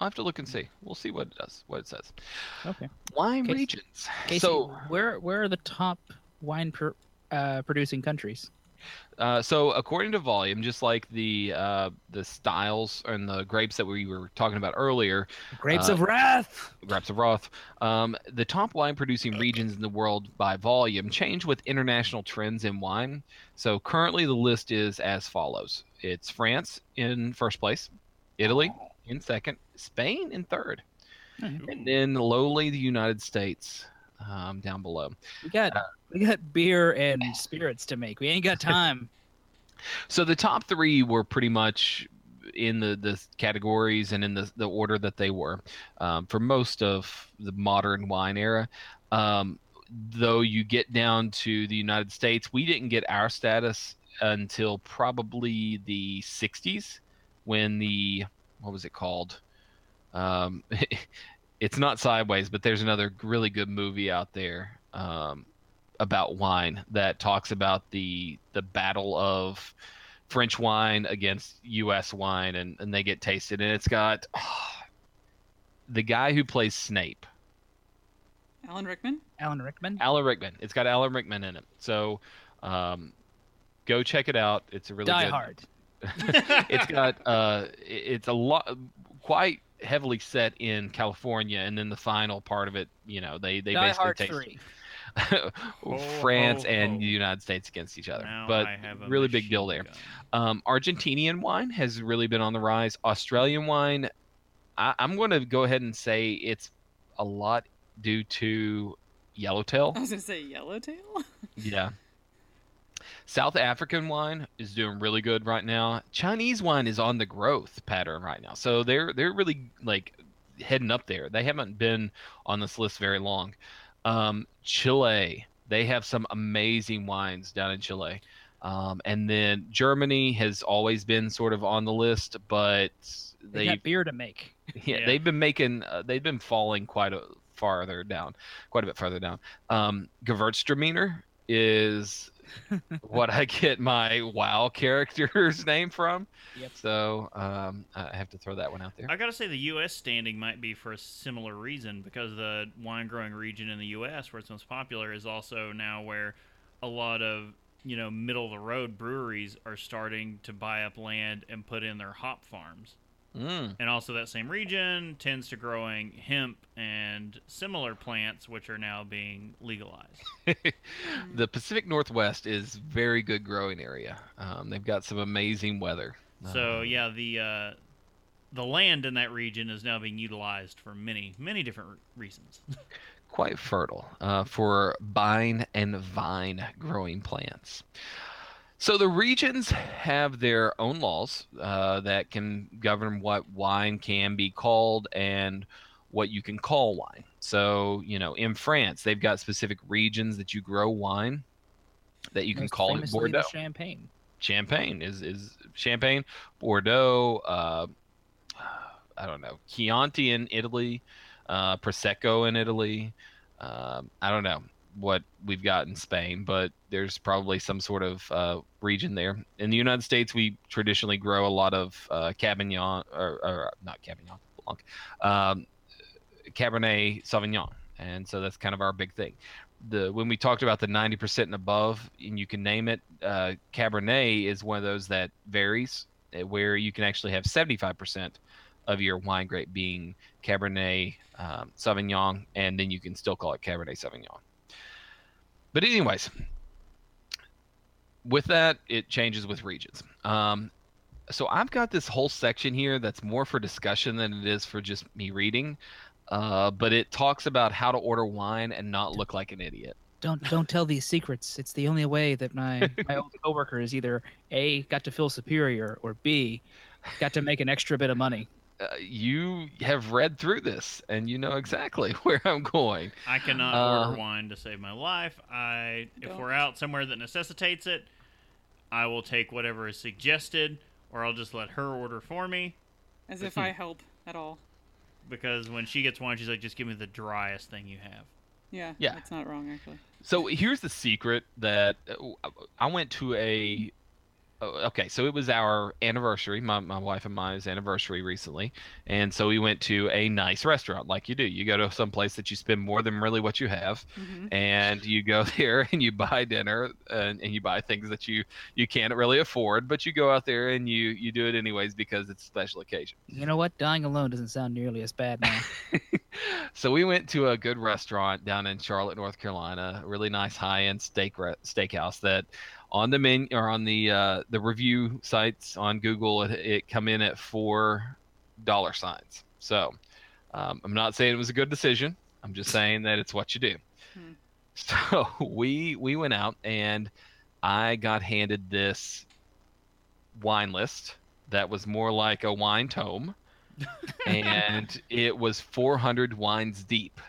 I'll have to look and see. We'll see what it does, what it says. Okay. Wine Casey- regions. Casey, So, where where are the top wine pr- uh, producing countries? uh, so according to volume, just like the uh, the styles and the grapes that we were talking about earlier, Grapes uh, of Wrath. Grapes of Wrath. Um, the top wine producing regions in the world by volume change with international trends in wine. So currently the list is as follows: it's France in first place, Italy in second, Spain in third, and then lowly the United States um, down below. We got we got beer and <laughs> spirits to make. We ain't got time. <laughs> So the top three were pretty much in the, the categories and in the, the order that they were um, for most of the modern wine era. Um, though you get down to the United States, we didn't get our status until probably the 60s when the, what was it called? Um, <laughs> it's not Sideways, but there's another really good movie out there um, about wine that talks about the the battle of French wine against U.S. wine, and, and they get tasted, and it's got <sighs> the guy who plays Snape. Alan Rickman. Alan Rickman. Alan Rickman. It's got Alan Rickman in it. So, um, go check it out. It's a really Die good. Hard. <laughs> it's got uh, it's a lot, quite heavily set in California, and then the final part of it, you know, they they Die basically Hard take three. <laughs> France ho, and ho. the United States against each other. Now but I have a really big deal there. Um, Argentinian wine has really been on the rise. Australian wine, I, I'm going to go ahead and say it's a lot due to yellowtail. I was gonna say Yellowtail. Yeah. South African wine is doing really good right now. Chinese wine is on the growth pattern right now. So they're they're really like heading up there. They haven't been on this list very long. Um, Chile, they have some amazing wines down in Chile. Um, and then Germany has always been sort of on the list, but They they got beer to make. <laughs> yeah, Yeah. they've been making uh, they've been falling quite a farther down, quite a bit farther down. Um, Gewürztraminer is what I get my WoW character's <laughs> name from. Yep. So um, I have to throw that one out there. I gotta say the U.S. standing might be for a similar reason because the wine growing region in the U.S. where it's most popular is also now where a lot of you know middle of the road breweries are starting to buy up land and put in their hop farms. Mm. And also that same region tends to growing hemp and similar plants, which are now being legalized. <laughs> the Pacific Northwest is very good growing area. Um, they've got some amazing weather. So Um, yeah, the uh, the land in that region is now being utilized for many many different reasons. quite fertile uh, for vine and vine growing plants. So the regions have their own laws uh, that can govern what wine can be called and what you can call wine. So you know, in France, they've got specific regions that you grow wine that you can Most call it Bordeaux. Champagne. Champagne is is Champagne, Bordeaux. Uh, I don't know Chianti in Italy, uh, Prosecco in Italy. Um, I don't know what we've got in Spain, but there's probably some sort of uh, region there. In the United States, we traditionally grow a lot of uh, Cabernet, or, or not Cabernet Blanc, um, Cabernet Sauvignon, and so that's kind of our big thing. The when we talked about the 90% and above, and you can name it, uh, Cabernet is one of those that varies, uh, where you can actually have 75% of your wine grape being Cabernet um, Sauvignon, and then you can still call it Cabernet Sauvignon. But anyways, with that, it changes with regions. Um, so I've got this whole section here that's more for discussion than it is for just me reading. Uh, but it talks about how to order wine and not look like an idiot. Don't don't tell these secrets. It's the only way that my my old coworker is either a got to feel superior or b got to make an extra bit of money. Uh, you have read through this and you know exactly <laughs> where I'm going. I cannot Uh, order wine to save my life. I if Don't. we're out somewhere that necessitates it, I will take whatever is suggested, or I'll just let her order for me. As if I <laughs> help at all. Because when she gets wine, she's like, "Just give me the driest thing you have." Yeah. Yeah. That's not wrong actually. So here's the secret that uh, I went to a. oh, Okay, so it was our anniversary, my, my wife and mine's anniversary recently. And so we went to a nice restaurant, like you do. You go to some place that you spend more than really what you have. Mhm. And you go <laughs> there and you buy dinner and, and you buy things that you, you can't really afford, but you go out there and you, you do it anyways because it's a special occasion. You know what? Dying alone doesn't sound nearly as bad now. <laughs> so we went to a good restaurant down in Charlotte, North Carolina. A really nice high-end steak re- steakhouse that on the menu or on the uh, the review sites on Google it, it come in at four dollar signs. So um, I'm not saying it was a good decision. I'm just saying that it's what you do. Hmm. <laughs> So we we went out and I got handed this wine list that was more like a wine tome <laughs> and it was 400 wines deep.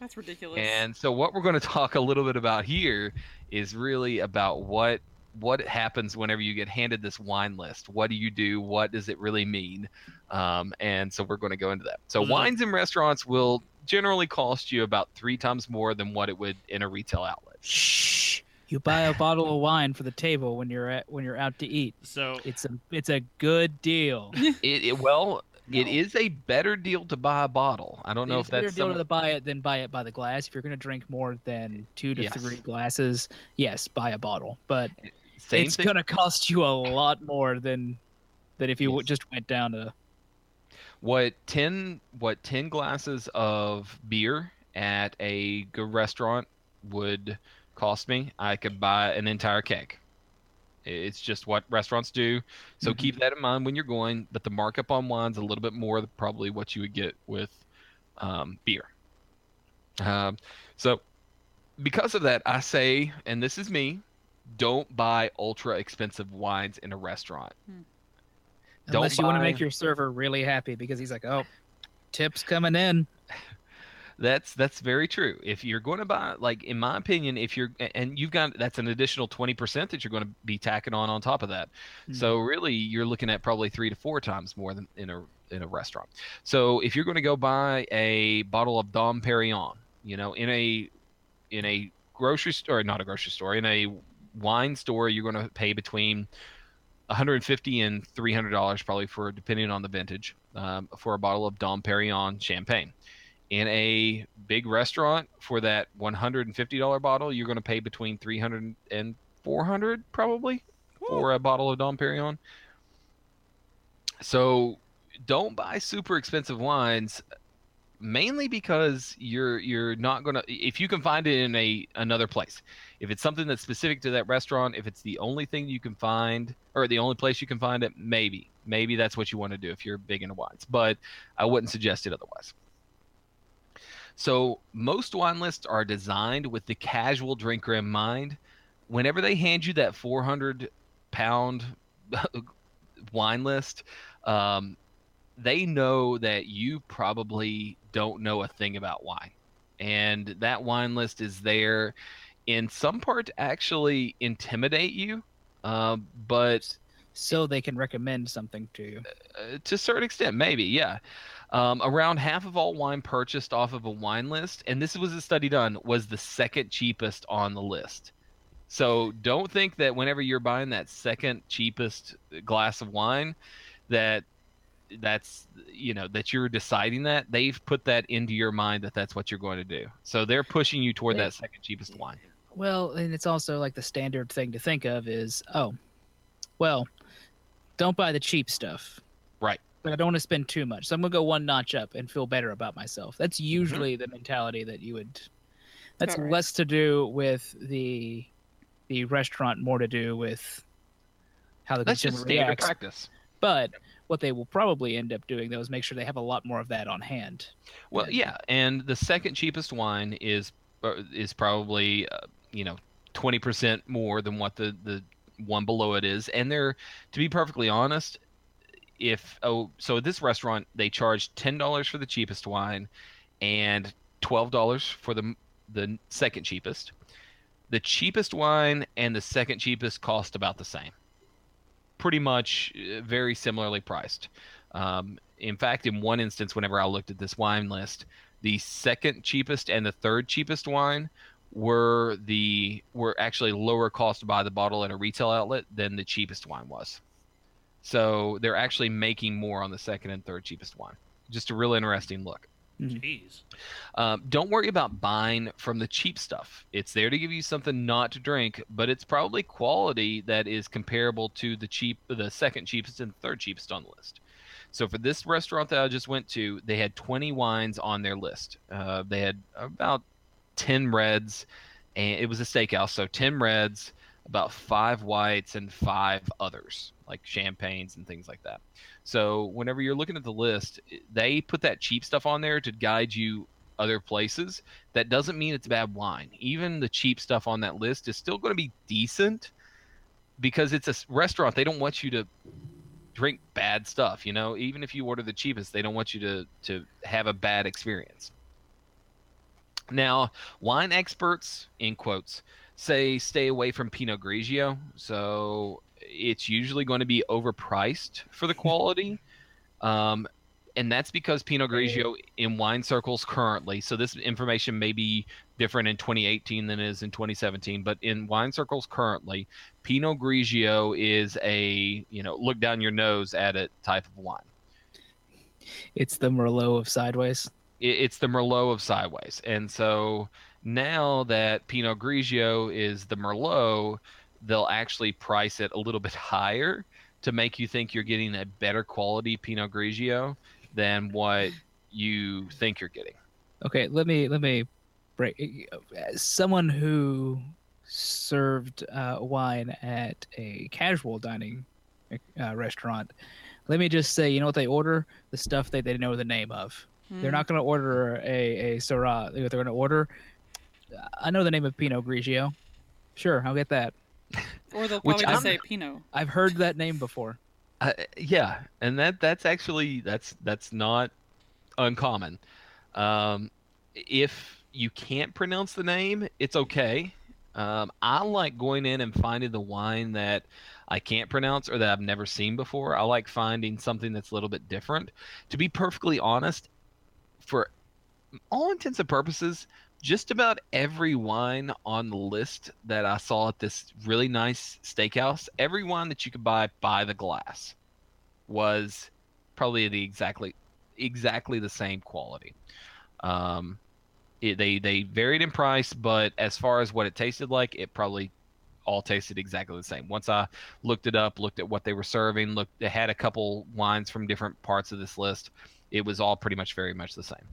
That's ridiculous. And so, what we're going to talk a little bit about here is really about what what happens whenever you get handed this wine list. What do you do? What does it really mean? Um, and so we're going to go into that. So Well, then- wines in restaurants will generally cost you about three times more than what it would in a retail outlet. Shh. You buy a bottle of wine for the table when you're at when you're out to eat. So It's a it's a good deal. <laughs> It, it well, it is a better deal to buy a bottle. I don't know it's if better deal some- to buy it than buy it by the glass. If you're going to drink more than two to Yes. three glasses, yes, buy a bottle. But Same it's going to cost you a lot more than than if you Yes. just went down to. what 10 what 10 glasses of beer at a good restaurant would cost me i could buy an entire keg it's just what restaurants do. So keep that in mind when you're going but the markup on wine's a little bit more than probably what you would get with um, beer. Um, so because of that i say and this is me don't buy ultra expensive wines in a restaurant. Don't Unless you want to make your server really happy because he's like, oh, tips coming in. <laughs> That's that's very true. If you're going to buy, like in my opinion, if you're and you've got that's an additional twenty percent that you're going to be tacking on on top of that. So really, you're looking at probably three to four times more than in a in a restaurant. So if you're going to go buy a bottle of Dom Perignon, you know, in a in a grocery store, not a grocery store, in a wine store, you're going to pay between 150 and 300 dollars probably for depending on the vintage um, for a bottle of Dom Perignon champagne in a big restaurant for that $150 bottle you're going to pay between 300 and 400 probably for a bottle of Dom Perignon. So don't buy super expensive wines mainly because you're you're not going to if you can find it in a another place if it's something that's specific to that restaurant if it's the only thing you can find or the only place you can find it maybe maybe that's what you want to do if you're big into wines but i wouldn't suggest it otherwise so most wine lists are designed with the casual drinker in mind. Whenever they hand you that 400 pound <laughs> wine list um, they know that you probably don't know a thing about wine. And that wine list is there in some part to actually intimidate you um, but so they can recommend something to you. Uh, to a certain extent maybe yeah um, around half of all wine purchased off of a wine list and this was a study done was the second cheapest on the list so don't think that whenever you're buying that second cheapest glass of wine that that's you know that you're deciding that they've put that into your mind that that's what you're going to do so they're pushing you toward that second cheapest wine Well, and it's also like the standard thing to think of is, oh, well, don't buy the cheap stuff. Right. But I don't want to spend too much. So I'm going to go one notch up and feel better about myself. That's Mm-hmm. usually the mentality that you would that's Alright. less to do with the the restaurant, more to do with how the that's consumer just reacts. practice But what they will probably end up doing though is make sure they have a lot more of that on hand. Well, yeah, and the second cheapest wine is uh, is probably uh, you know twenty percent more than what the the one below it is, and they're to be perfectly honest, if oh so at this restaurant they charge ten dollars for the cheapest wine, and twelve dollars for the the second cheapest. The cheapest wine and the second cheapest cost about the same pretty much uh, very similarly priced. Um, in fact, in one instance, whenever I looked at this wine list, the second cheapest and the third cheapest wine were the were actually lower cost to buy the bottle at a retail outlet than the cheapest wine was. So they're actually making more on the second and third cheapest wine. Just a real interesting look. Jeez. Um, don't worry about buying from the cheap stuff. It's there to give you something not to drink, but it's probably quality that is comparable to the cheap, the second cheapest and third cheapest on the list. So for this restaurant that I just went to, they had 20 wines on their list. Uh, they had about 10 reds, and it was a steakhouse, so 10 reds, about five whites, and five others like champagnes and things like that. So whenever you're looking at the list, they put that cheap stuff on there to guide you other places. That doesn't mean it's bad wine. Even the cheap stuff on that list is still going to be decent because it's a restaurant. They don't want you to drink bad stuff, you know. Even if you order the cheapest, they don't want you to to have a bad experience. Now, wine experts in quotes say stay away from Pinot Grigio. So it's usually going to be overpriced for the quality. <laughs> Um, and that's because Pinot Grigio in wine circles currently, so this information may be different in 2018 than it is in 2017, but in wine circles currently, Pinot Grigio is a, you know, look down your nose at it type of wine. It's the Merlot of Sideways. It's the Merlot of Sideways. And so now that Pinot Grigio is the Merlot, they'll actually price it a little <laughs> bit higher to make you think you're getting a better quality Pinot Grigio than what you think you're getting. Okay, let me let me break. As someone who served uh, wine at a casual dining uh, restaurant, let me just say, you know what they order? The stuff that they know the name of. They're Hmm. not going to order a a Syrah. They're going to order. I know the name of Pinot Grigio. Sure, I'll get that. Or they'll <laughs> Which probably I'm- just say Pinot. I've heard that name before. Uh, yeah, and that that's actually that's that's not uncommon. Um, if you can't pronounce the name, it's okay. Um, I like going in and finding the wine that I can't pronounce or that I've never seen before. I like finding something that's a little bit different. To be perfectly honest, for all intents and purposes, just about every wine on the list that I saw at this really nice steakhouse, every wine that you could buy by the glass was probably the exactly exactly the same quality. Um, it, they they varied in price, but as far as what it tasted like, it probably all tasted exactly the same. Once I looked it up, looked at what they were serving, looked, they had a couple wines from different parts of this list. It was all pretty much very much the same.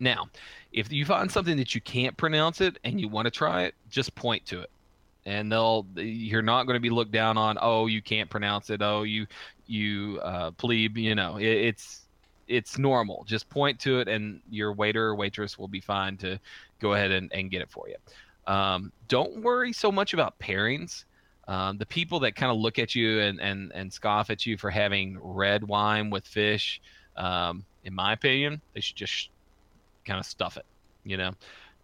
Now, if you find something that you can't pronounce it and you want to try it, just point to it. And they'll you're not going to be looked down on, oh, you can't pronounce it, oh, you you uh plebe, you know. It, it's it's normal. Just point to it and your waiter or waitress will be fine to go ahead and, and get it for you. Um, don't worry so much about pairings. Um, the people that kind of look at you and, and, and scoff at you for having red wine with fish, um, in my opinion, they should just kind of stuff it. You know,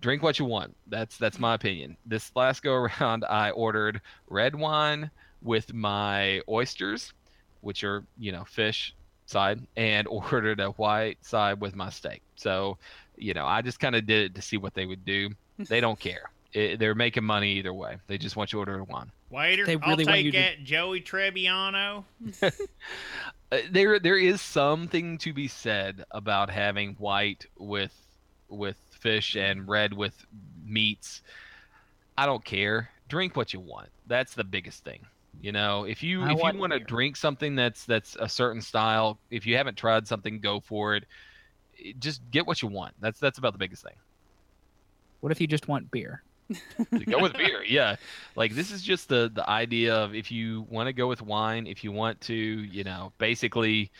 drink what you want. That's that's my opinion. This last go around, <laughs> I ordered red wine with my oysters, which are you know fish side, and <laughs> ordered a white side with my steak. So, you know, I just kind of did it to see what they would do. They don't <laughs> care. It, they're making money either way. They just want you to order a wine. Waiter, They I'll really want take you to- that Joey Trebbiano. Uh, there there is something to be said about having white with with fish and red with meats. I don't care. Drink what you want. That's the biggest thing. You know, if you I if want you want to drink something that's that's a certain style, if you haven't tried something, go for it. It- Just get what you want. That's that's about the biggest thing. What if you just want beer? go with beer <laughs> yeah like this is just the the idea of if you want to go with wine if you want to you know basically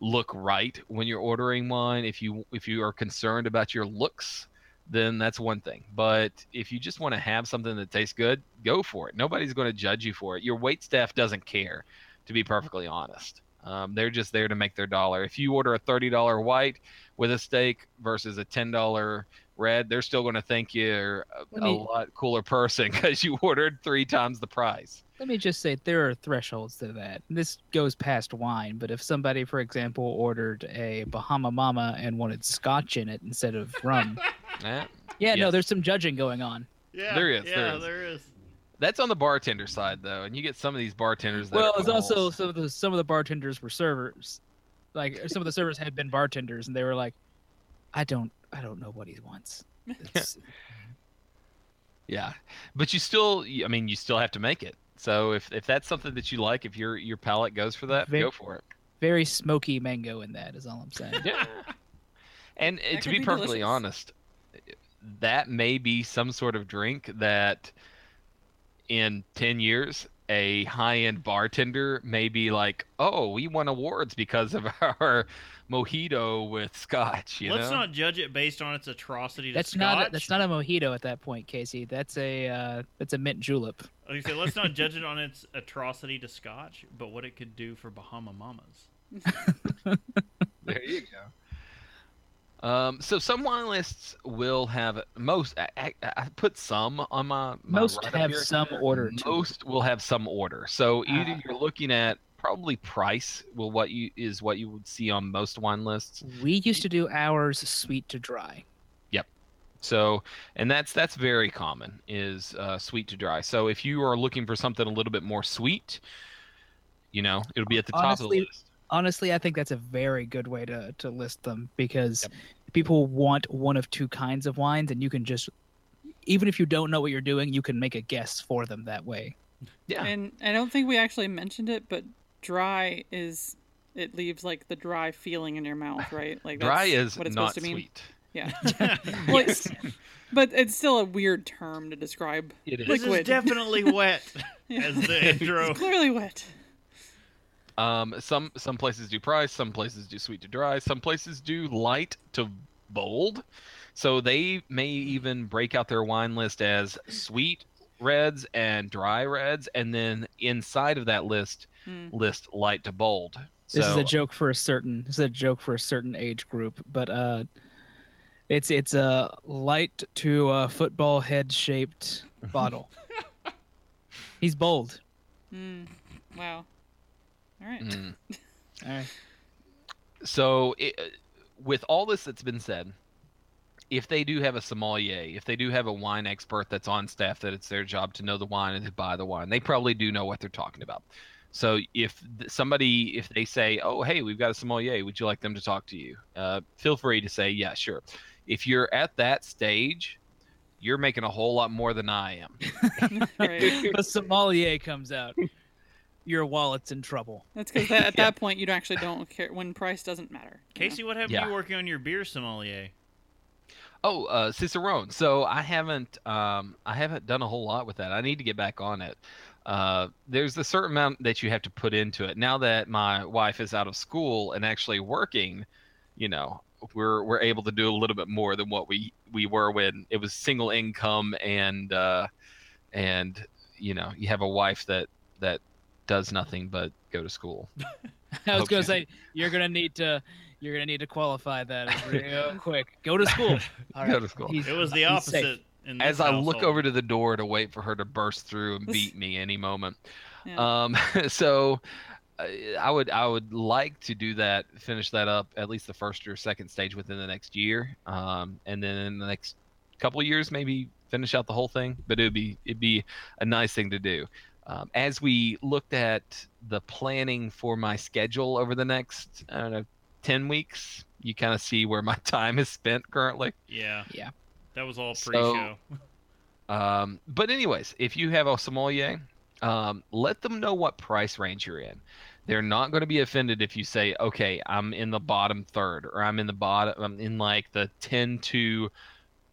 look right when you're ordering wine. If you if you are concerned about your looks then that's one thing. But if you just want to have something that tastes good go for it. Nobody's going to judge you for it. Your wait staff doesn't care to be perfectly honest. Um, they're just there to make their dollar. If you order a $30 white with a steak versus a $10 red they're still going to think you're a, Let a lot cooler person <laughs> because you ordered three times the price Let me just say there are thresholds to that. This goes past wine, but if somebody, for example, ordered a Bahama Mama and wanted scotch in it instead of rum, <laughs> Eh, yeah, no, there's some judging going on. Yeah, There is, Yeah, there is. there is. that's on the bartender side though and you get some of these bartenders that Well, are it's also some of the some of the bartenders were servers, like some of the servers had been bartenders, and they were like, "I don't, I don't know what he wants." <laughs> Yeah, but you still, I mean, you still have to make it. So if, if that's something that you like, if your your palate goes for that, Ve- go for it. very smoky mango in that is all I'm saying. Yeah. <laughs> And uh, That to be, be perfectly delicious. honest, that may be some sort of drink that in 10 years a high-end bartender may be like, "Oh, we won awards because of <laughs> our mojito with scotch," you Let's know? not judge it based on its atrocity to That's scotch. not a, that's not a mojito at that point, Casey. That's a uh, that's a mint julep. Like I said, let's not judge it on its atrocity to scotch, but what it could do for Bahama Mamas. <laughs> There you go. Um, so some wine lists will have most. I, I, I put some on my, my Most have here. some order Most will have some order. So either Ah. you're looking at probably price will what you is what you would see on most wine lists. We used to do ours sweet to dry. Yep. So and that's that's very common is uh, sweet to dry. So if you are looking for something a little bit more sweet, you know it'll be at the top of the list. Honestly, I think that's a very good way to, to list them because people want one of two kinds of wines, and you can just, even if you don't know what you're doing, you can make a guess for them that way. Yeah. And I don't think we actually mentioned it, but dry is it leaves like the dry feeling in your mouth, <laughs> right? Like Dry that's is what it's not supposed to mean. sweet. Yeah. <laughs> <laughs> well, it's- but it's still a weird term to describe It is. This is definitely wet, Yeah. as the intro. It's clearly wet. Um, some some places do price, some places do sweet to dry, some places do light to bold. So they may even break out their wine list as sweet reds and dry reds, and then inside of that list, Hmm. list light to bold. This is a joke for a certain. This is a joke for a certain age group, but uh, it's it's a light to a football head shaped <laughs> bottle. He's bold. Mm. Wow. All right. Mm. <laughs> All right. So, it, uh, with all this that's been said, if they do have a sommelier, if they do have a wine expert that's on staff, that it's their job to know the wine and to buy the wine, they probably do know what they're talking about. So, if somebody, if they say, "Oh, hey, we've got a sommelier, would you like them to talk to you?" Uh, feel free to say, "Yeah, sure." If you're at that stage, you're making a whole lot more than I am. <laughs> Right. <laughs> the sommelier comes out. Your wallet's in trouble. That's because at <laughs> that point you actually don't care when price doesn't matter. you know? Casey, what happened Yeah. you working on your beer sommelier? Oh, uh, Cicerone. So I haven't, um, I haven't done a whole lot with that. I need to get back on it. Uh, there's a certain amount that you have to put into it. Now that my wife is out of school and actually working, you know, we're we're able to do a little bit more than what we we were when it was single income and uh, and you know you have a wife that that does nothing but go to school. <laughs> I was Hope gonna say you're gonna need to you're gonna need to qualify that <laughs> real quick. Go to school. <laughs> All Go to school. He's- It was the opposite. In this as I look over to the door to wait for her to burst through and beat me any moment. Yeah. Um, so uh, I would I would like to do that, finish that up at least the first or second stage within the next year, um, and then in the next couple of years maybe finish out the whole thing. But it'd be it'd be a nice thing to do. Um, as we looked at the planning for my schedule over the next I don't know ten weeks, you kind of see where my <laughs> time is spent currently. Yeah. Yeah. That was all So- pre-show. Um, but anyways, if you have a sommelier, um, let them know what price range you're in. They're not going to be offended if you say, "Okay, I'm in the bottom third," or "I'm in the bottom, I'm in like the ten to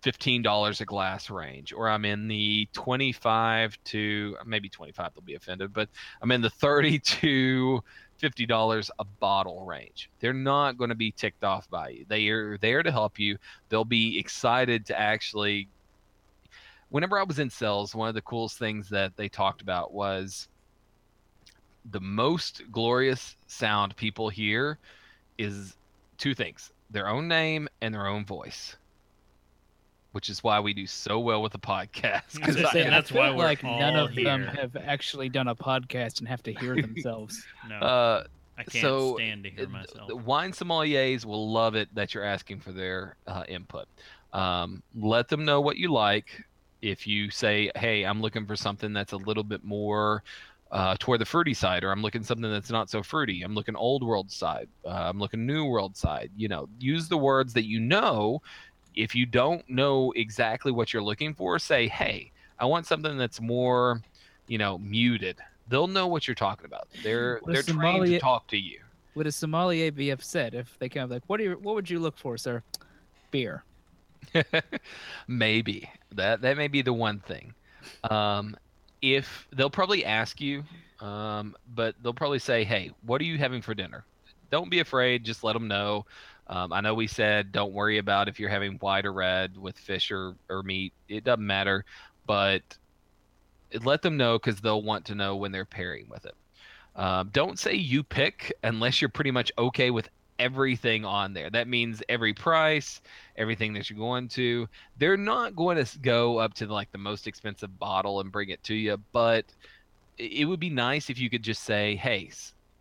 fifteen dollars a glass range," or "I'm in the twenty-five to maybe twenty-five." They'll be offended, but I'm in the thirty <laughs> to fifty dollars a bottle range. They're not going to be ticked off by you. They are there to help you. They'll be excited to actually whenever I was in sales, one of the coolest things that they talked about was the most glorious sound people hear is two things their own name and their own voice. Which is why we do so well with the podcast. 'cause And I- Say, I that's feel why we're like none all of them have actually done a podcast and have to hear <laughs> themselves. No, uh, I can't so, stand to hear uh, myself. The wine sommeliers will love it that you're asking for their uh, input. Um, let them know what you like. If you say, "Hey, I'm looking for something that's a little bit more uh, toward the fruity side," or "I'm looking something that's not so fruity," "I'm looking old world side," uh, "I'm looking new world side," you know, use the words that you know. If you don't know exactly what you're looking for, say, "Hey, I want something that's more, you know, muted." They'll know what you're talking about. They're Well, they're trained to talk to you. Would a sommelier be upset if they come up like, "What do you? What would you look for, sir?" Beer. <laughs> maybe that that may be the one thing um if they'll probably ask you um but they'll probably say hey what are you having for dinner don't be afraid just let them know um, i know we said don't worry about if you're having white or red with fish or, or meat it doesn't matter but let them know because they'll want to know when they're pairing with it um, don't say you pick unless you're pretty much okay with everything on there. That means every price, everything that you're going to. They're not going to go up to like the most expensive bottle and bring it to you, but it would be nice if you could just say, "Hey,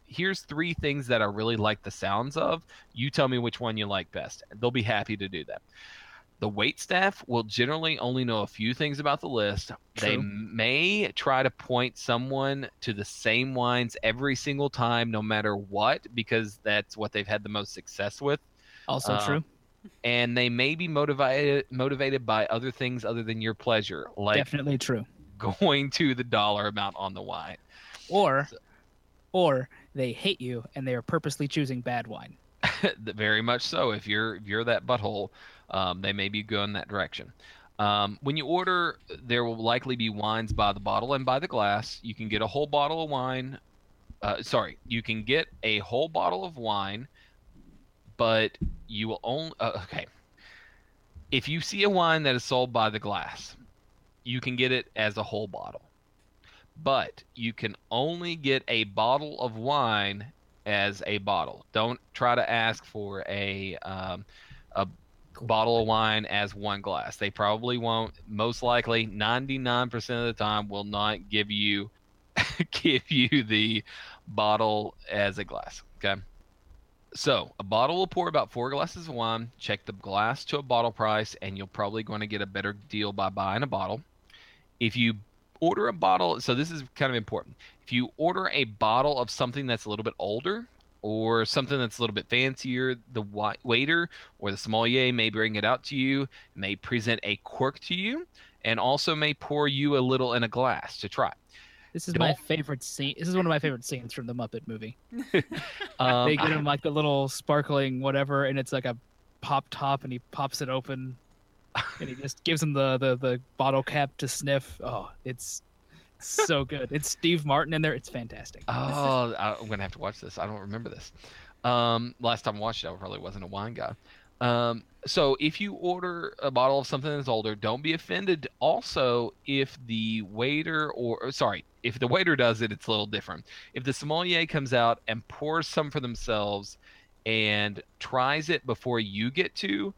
here's three things that I really like the sounds of. You tell me which one you like best." They'll be happy to do that. The wait staff will generally only know a few things about the list. They may try to point someone to the same wines every single time, no matter what, because that's what they've had the most success with. Also Uh, true. And they may be motivated motivated by other things other than your pleasure, like Definitely true. <laughs> going to the dollar amount on the wine. Or, or they hate you and they are purposely choosing bad wine. <laughs> Very much so. If you're if you're that butthole, um, they may be going that direction. Um, when you order, there will likely be wines by the bottle and by the glass. You can get a whole bottle of wine. Uh, sorry, you can get a whole bottle of wine, but you will only. Uh, okay. If you see a wine that is sold by the glass, you can get it as a whole bottle. But you can only get a bottle of wine as a bottle. Don't try to ask for a um, a bottle of wine as one glass. They probably won't. Most likely, 99% of the time, will not give you <laughs> give you the bottle as a glass. Okay. So a bottle will pour about four glasses of wine. Check the glass to a bottle price, and you're probably going to get a better deal by buying a bottle. If you order a bottle, so this is kind of important. If you order a bottle of something that's a little bit older or something that's a little bit fancier, the waiter or the sommelier may bring it out to you, may present a cork to you, and also may pour you a little in a glass to try. This is Don't- my favorite scene. This is one of my favorite scenes from the Muppet movie. <laughs> Um, they get I- <laughs> him like the little sparkling whatever, and it's like a pop top, and he pops it open, and he just gives him the the, the bottle cap to sniff. Oh, it's so good. It's Steve Martin in there. It's fantastic. Oh, I'm gonna have to watch this. I don't remember this. Um, last time I watched it, I probably wasn't a wine guy. Um, so if you order a bottle of something that's older, don't be offended. Also, if the waiter or or sorry, if the waiter does it, it's a little different. If the sommelier comes out and pours some for themselves and tries it before you get to,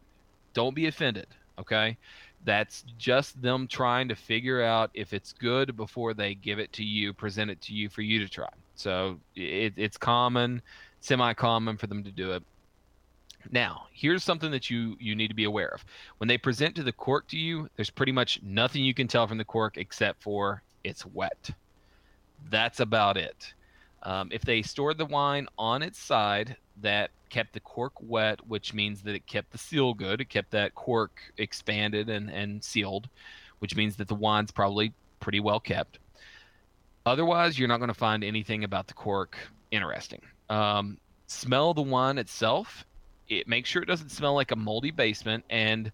don't be offended. Okay, that's just them trying to figure out if it's good before they give it to you, present it to you for you to try. So it, it's common, semi-common for them to do it. Now, here's something that you you need to be aware of. When they present to the cork to you, there's pretty much nothing you can tell from the cork except for it's wet. That's about it. Um, if they stored the wine on its side, that kept the cork wet, which means that it kept the seal good. It kept that cork expanded and, and sealed, which means that the wine's probably pretty well kept. Otherwise, you're not going to find anything about the cork interesting. Um, smell the wine itself. It make sure it doesn't smell like a moldy basement. And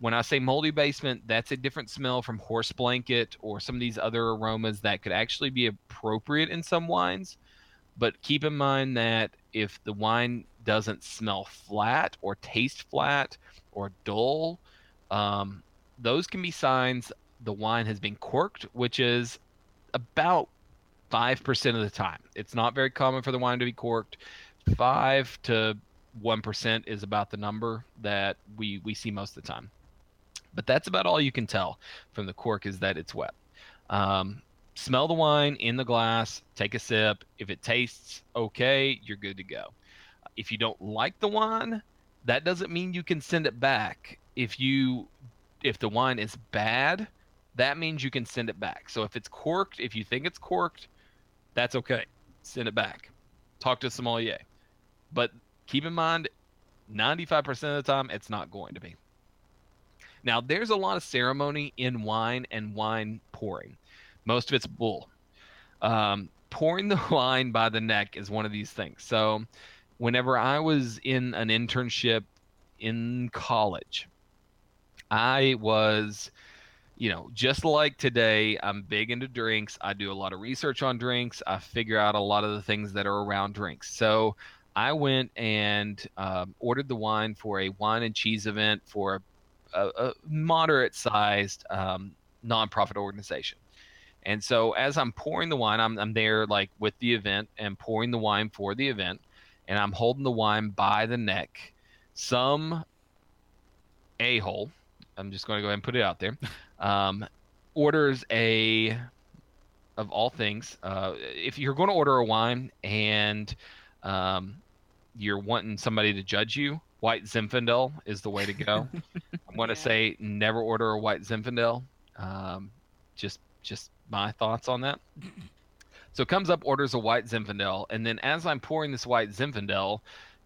when I say moldy basement, that's a different smell from horse blanket or some of these other aromas that could actually be appropriate in some wines. But keep in mind that if the wine doesn't smell flat or taste flat or dull, um, those can be signs the wine has been corked, which is about 5% of the time. It's not very common for the wine to be corked. 5 to 1% is about the number that we, we see most of the time. But that's about all you can tell from the cork is that it's wet. Um, smell the wine in the glass, take a sip. If it tastes okay, you're good to go. If you don't like the wine, that doesn't mean you can send it back. If you if the wine is bad, that means you can send it back. So if it's corked, if you think it's corked, that's okay. Send it back. Talk to sommelier. But keep in mind, 95% of the time, it's not going to be. Now, there's a lot of ceremony in wine and wine pouring. Most of it's bull. Um, pouring the <laughs> wine by the neck is one of these things. So, whenever I was in an internship in college, I was, you know, just like today, I'm big into drinks. I do a lot of research on drinks. I figure out a lot of the things that are around drinks. So I went and um, ordered the wine for a wine and cheese event for a, a moderate sized um, nonprofit organization. And so as I'm pouring the wine, I'm, I'm there like with the event and pouring the wine for the event. and I'm holding the wine by the neck. Some a hole, I'm just going to go ahead and put it out there, <laughs> um, orders a, of all things, uh, if you're going to order a wine and um, you're wanting somebody to judge you, white Zinfandel is the way to go. <laughs> I'm going to say never order a white Zinfandel. Um, just just my thoughts on that. So comes up, orders a white Zinfandel, and then as I'm pouring this white Zinfandel,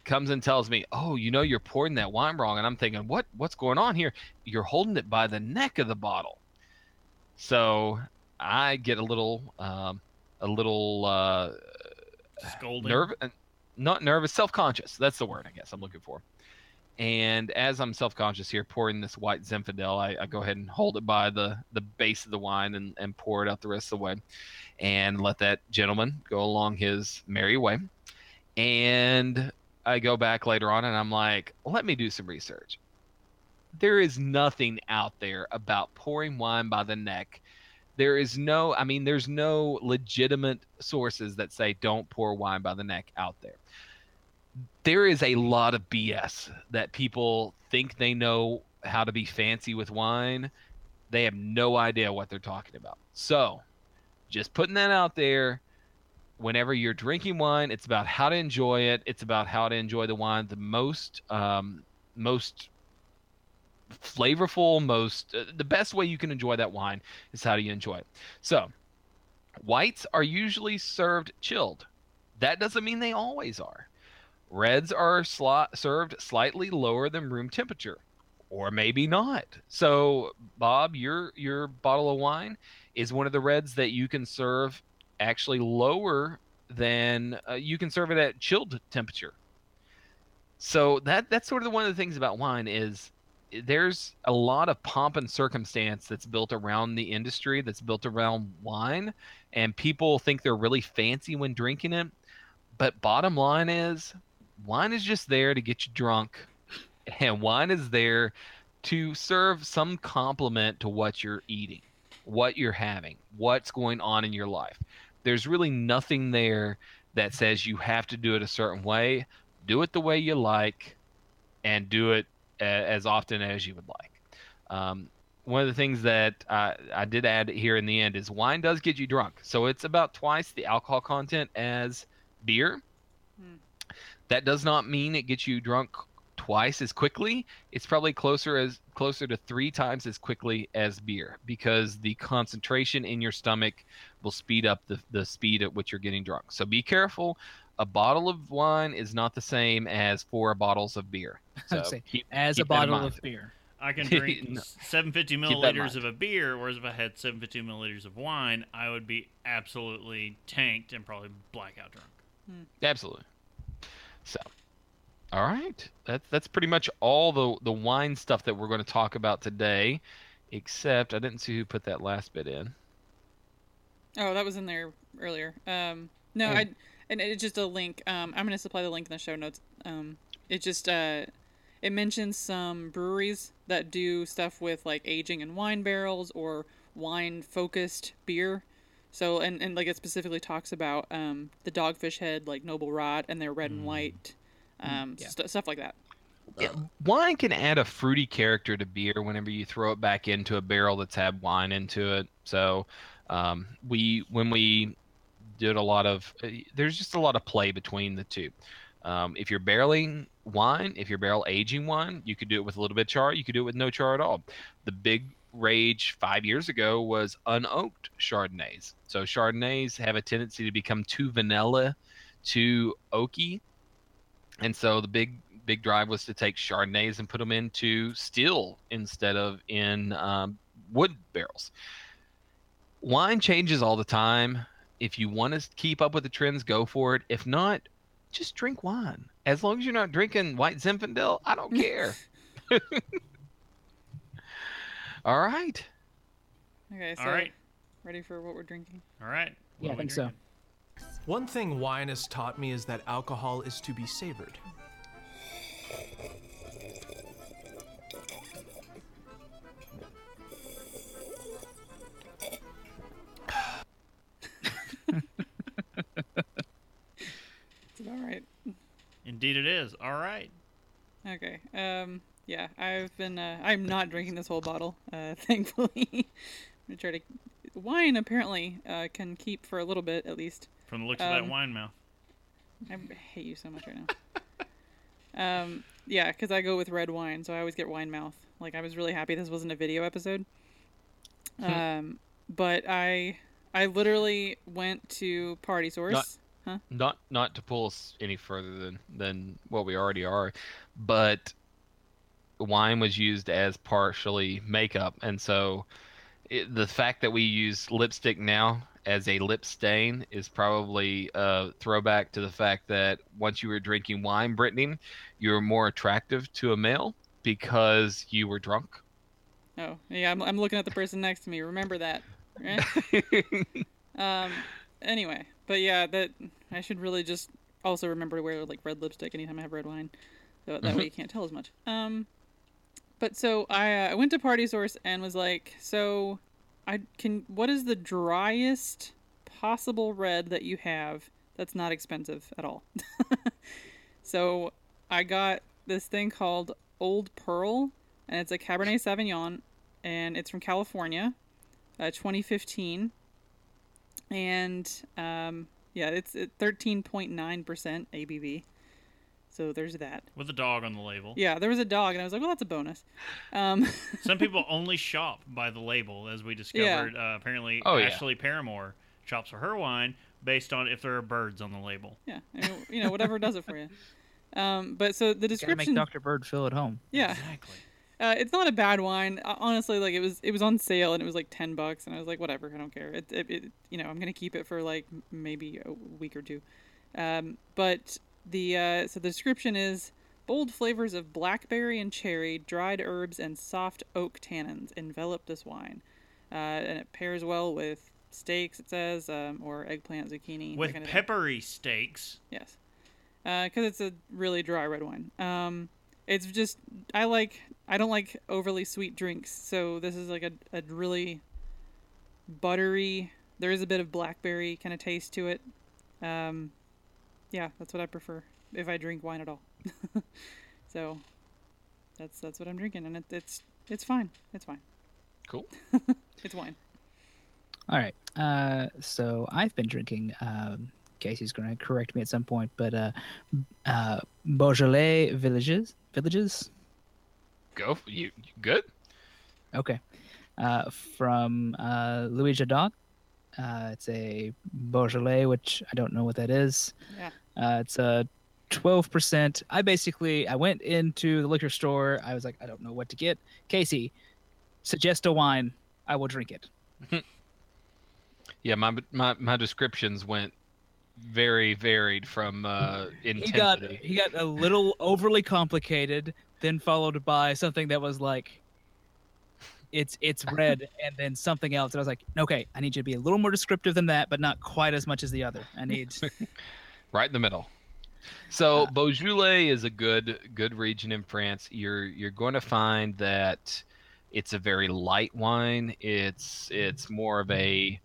comes and tells me, "Oh, you know you're pouring that wine wrong." And I'm thinking, "What? What's going on here? You're holding it by the neck of the bottle." So I get a little, um, a little uh, Scolding. nerve, uh, not nervous, self-conscious. That's the word I guess I'm looking for. And as I'm self-conscious here, pouring this white Zinfandel, I, I go ahead and hold it by the the base of the wine and, and pour it out the rest of the way, and let that gentleman go along his merry way. And I go back later on and I'm like, let me do some research. There is nothing out there about pouring wine by the neck. There is no, I mean, there's no legitimate sources that say don't pour wine by the neck out there. There is a lot of BS that people think they know how to be fancy with wine. They have no idea what they're talking about. So, just putting that out there whenever you're drinking wine it's about how to enjoy it it's about how to enjoy the wine the most um, most flavorful most uh, the best way you can enjoy that wine is how do you enjoy it so whites are usually served chilled that doesn't mean they always are reds are sli- served slightly lower than room temperature or maybe not so bob your your bottle of wine is one of the reds that you can serve actually lower than uh, you can serve it at chilled temperature. So that that's sort of one of the things about wine is there's a lot of pomp and circumstance that's built around the industry that's built around wine and people think they're really fancy when drinking it but bottom line is wine is just there to get you drunk and wine is there to serve some complement to what you're eating what you're having what's going on in your life there's really nothing there that says you have to do it a certain way. Do it the way you like, and do it a, as often as you would like. Um, one of the things that I, I did add here in the end is wine does get you drunk. So it's about twice the alcohol content as beer. That does not mean it gets you drunk twice as quickly. It's probably closer as closer to three times as quickly as beer because the concentration in your stomach will speed up the, the speed at which you're getting drunk. So be careful. A bottle of wine is not the same as four bottles of beer. <laughs> So Say, keep- as keep a bottle of beer. I can <laughs> drink No. 750 Keep that in milliliters of a beer, whereas if I had 750 milliliters of wine, I would be absolutely tanked and probably blackout drunk. Hmm. Absolutely. So, all right, that's that's pretty much all the the wine stuff that we're going to talk about today. Except I didn't see who put that last bit in. Oh, that was in there earlier. Um, no, Oh. I and it's just a link. Um, I'm gonna supply the link in the show notes. Um, it just uh, it mentions some breweries that do stuff with like aging in wine barrels or wine focused beer. So and and like it specifically talks about um the Dogfish Head like Noble Rot and their red and white, um st- stuff like that. Wine can add a fruity character to beer whenever you throw it back into a barrel that's had wine into it. So, um, we when we did a lot of uh, there's just a lot of play between the two. Um, if you're barreling wine, if you're barrel aging wine, you could do it with a little bit of char. You could do it with no char at all. The big rage five years ago was unoaked Chardonnays. So Chardonnays have a tendency to become too vanilla, too oaky, and so the big big drive was to take Chardonnays and put them into steel instead of in um, wood barrels. Wine changes all the time. If you want to keep up with the trends, go for it. If not, just drink wine. As long as you're not drinking white Zinfandel, I don't <laughs> care. <laughs> all right. Okay, so All right. ready for what we're drinking? All right. Yeah, I What are we think so. One thing wine has taught me is that alcohol is to be savored. Is it all right? Indeed, it is. All right. Okay. Um. Yeah, I've been. Uh, I'm not drinking this whole bottle. Uh, <laughs> thankfully. I'm gonna try to. Wine apparently uh, can keep for a little bit at least. From the looks of that Um, wine mouth. I hate you so much right now. <laughs> um. Yeah, because I go with red wine, so I always get wine mouth. Like I was really happy this wasn't a video episode. um. But I. I literally went to Party Source. Not- huh? Not not to pull us any further than than what we already are, but wine was used as partially makeup, and so it, the fact that we use lipstick now as a lip stain is probably a throwback to the fact that once you were drinking wine, Brittany, you were more attractive to a male because you were drunk. Oh, yeah, I'm, I'm looking at the person next to me. Remember that. Right? <laughs> um, anyway, but yeah, that I should really just also remember to wear like red lipstick anytime I have red wine, so that way you can't tell as much. Um, but so I uh, I went to Party Source and was like, so I can what is the driest possible red that you have that's not expensive at all? <laughs> so I got this thing called Old Pearl, and it's a Cabernet Sauvignon, and it's from California, uh, 2015, and um, yeah, it's 13.9% ABV. So there's that. With a dog on the label. Yeah, there was a dog, and I was like, well, that's a bonus. Um, <laughs> Some people only shop by the label, as we discovered. Uh, apparently, Oh, yeah. Ashley Paramore shops for her wine based on if there are birds on the label. yeah, I mean, you know, whatever does it for you. Um, but so the Gotta make. Dr. Bird feel at home. Yeah. Exactly. Uh, it's not a bad wine. Uh, honestly, like it was, it was on sale and it was like ten bucks, and I was like, whatever, I don't care. It, it, it you know, I'm gonna keep it for like maybe a week or two. Um, but the uh, so the description is bold flavors of blackberry and cherry, dried herbs, and soft oak tannins envelop this wine, uh, and it pairs well with steaks. It says, um, or eggplant, zucchini. With kind of thing. peppery steaks. Yes, because it's a really dry red wine. Um, it's just I like I don't like overly sweet drinks, so this is like a a really buttery. There is a bit of blackberry kind of taste to it. Um, yeah, that's what I prefer if I drink wine at all. <laughs> so that's that's what I'm drinking, and it, it's it's fine. It's fine. Cool. <laughs> It's wine. All right. Uh, so I've been drinking. Um, Casey's going to correct me at some point, but uh, uh, Beaujolais villages. Villages. Go you, you good? Okay. Uh, from uh, Louis Jadot. Uh, it's a Beaujolais, which I don't know what that is. Yeah. Uh, it's a 12%. I basically I went into the liquor store. I was like, I don't know what to get. Casey, suggest a wine. I will drink it. <laughs> Yeah, my my my descriptions went very varied from uh, He got he got a little overly complicated, then followed by something that was like it's it's red and then something else. And I was like, okay, I need you to be a little more descriptive than that, but not quite as much as the other. I need <laughs> right in the middle. So Beaujolais is a good good region in France. You're you're going to find that it's a very light wine. It's it's more of a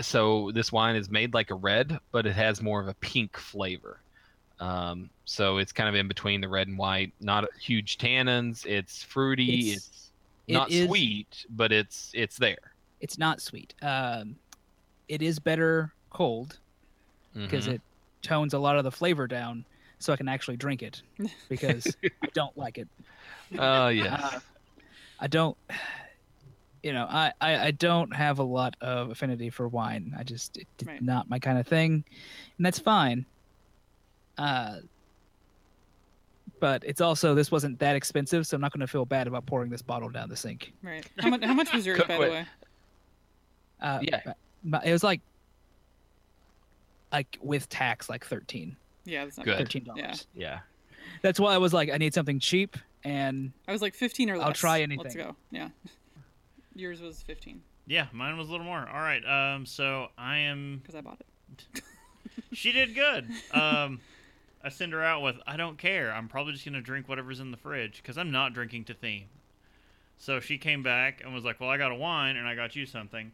so this wine is made like a red, but it has more of a pink flavor. Um, so it's kind of in between the red and white. Not huge tannins. It's fruity. It's- It's, it not is- sweet, but it's it's there. it's not sweet. Um, it is better cold because Mhm. it tones a lot of the flavor down, so I can actually drink it <laughs> because I don't like it. <laughs> Oh yeah, Uh, I don't. You know, I, I, I don't have a lot of affinity for wine. I just it's Right. not my kind of thing, and that's fine. Uh, but it's also this wasn't that expensive, so I'm not going to feel bad about pouring this bottle down the sink. Right. How much? How much was yours, by the way? Uh, Yeah. but- but it was like, like with tax, like thirteen. Yeah, that's not Good. Thirteen dollars. Yeah. yeah. That's why I was like, I need something cheap, and I was like 15 or less. I'll try anything Let's anything. go. Yeah. <laughs> Yours was 15 Yeah, mine was a little more. All right. Um, so I am. because I bought it. <laughs> She did good. Um, I send her out with I don't care. I'm probably just gonna drink whatever's in the fridge because I'm not drinking to theme. So she came back and was like, "Well, I got a wine and I got you something."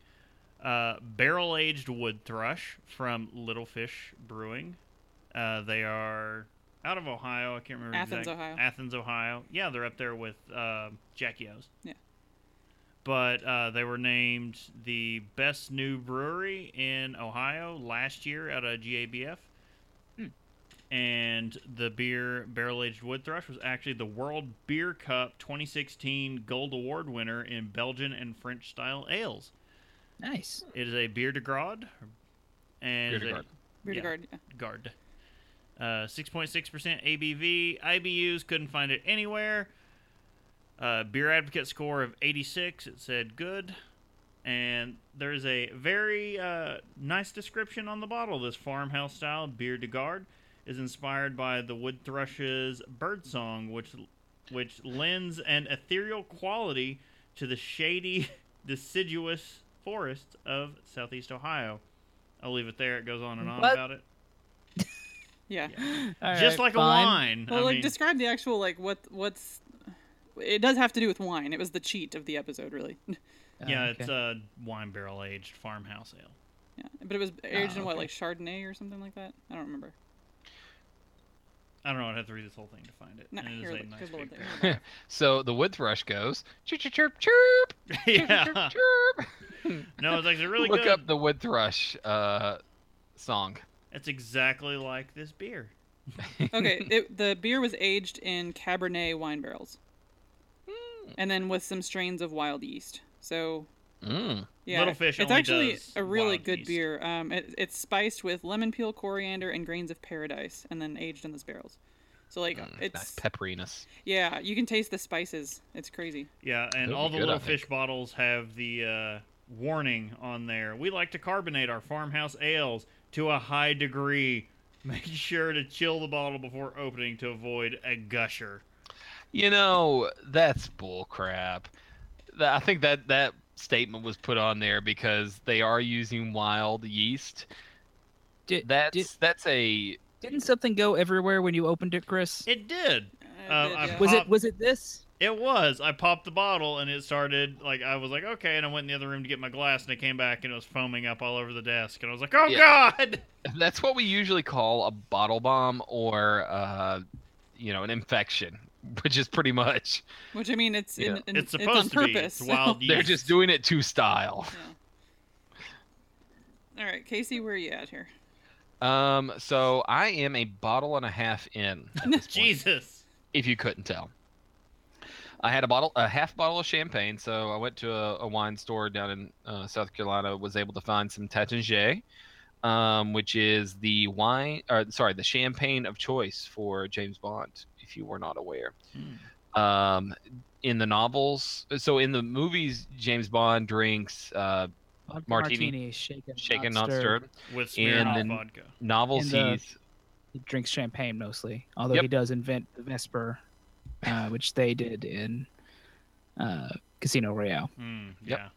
Uh, barrel aged wood thrush from Little Fish Brewing. Uh, they are. out of Ohio. I can't remember. Athens, exact- Ohio. Athens, Ohio. Yeah, they're up there with uh, Jackie O's. Yeah. But uh, they were named the best new brewery in Ohio last year at a GABF. And the beer Barrel Aged Wood Thrush was actually the World Beer Cup 2016 Gold Award winner in Belgian and French style ales. Nice. It is a beer de grade. And Beer de it's a- garde. Beer de yeah, garde, yeah. Guard. Uh, 6.6% ABV. IBUs couldn't find it anywhere. Uh, beer advocate score of 86. It said good. And there's a very uh, nice description on the bottle. This farmhouse style beer de garde is inspired by the wood thrush's birdsong, which which lends an ethereal quality to the shady, <laughs> deciduous forests of southeast Ohio. I'll leave it there. It goes on and on What? about it. <laughs> Yeah. <laughs> All Just right, like fine. a wine. Well, I like mean, describe the actual like what what's. It does have to do with wine. It was the cheat of the episode, really. <laughs> yeah, Oh, it's a wine barrel aged farmhouse ale. Yeah, but it was aged in ah, what, okay. like Chardonnay or something like that? I don't remember. I don't know. I'd have to read this whole thing to find it. Nah, and it is here, a look, nice lord, there. <laughs> So the wood thrush goes chirp chirp chirp chirp. <laughs> yeah. chirp, chirp. <laughs> No, it's actually really Look good. up the wood thrush uh, song. It's exactly like this beer. Okay, it, the beer was aged in Cabernet wine barrels, and then with some strains of wild yeast. So Mm. yeah, Little Fish it's only actually does a really good yeast. beer. Um, it, it's spiced with lemon peel, coriander, and grains of paradise, and then aged in those barrels. So like Mm, it's nice pepperiness. yeah, you can taste the spices. It's crazy. Yeah, and It'll all the good, little fish bottles have the uh, warning on there. We like to carbonate our farmhouse ales to a high degree. <laughs> Make sure to chill the bottle before opening to avoid a gusher. You know that's bullcrap. I think that that statement was put on there because they are using wild yeast. Did, That's did, that's a didn't something go everywhere when you opened it, Chris? It did. Uh, Uh, did, I yeah. was it was it this? It was. I popped the bottle and it started like I was like, okay, and I went in the other room to get my glass and I came back and it was foaming up all over the desk and I was like, oh Yeah. god. that's what we usually call a bottle bomb or uh, you know an infection, <laughs> which is pretty much Which I mean, it's in, Yeah. in- It's on supposed to be. purpose. It's wild <laughs> they're just doing it to style. All right, Casey, where are you at here? Um, so I am a bottle and a half in. at this <laughs> point, Jesus. if you couldn't tell. I had a bottle, a half bottle of champagne. So I went to a, a wine store down in uh, South Carolina. Was able to find some Taittinger, um, which is the wine, or sorry, the champagne of choice for James Bond. If you were not aware, um, in the novels, so in the movies, James Bond drinks uh, Vodka Martini. shaken, shaken, not not stirred. stirred. With And Smirnoff then vodka. novels, In the- he's He drinks champagne mostly, although Yep. he does invent the Vesper, uh, <laughs> which they did in uh, Casino Royale. Mm, Yep. Yeah.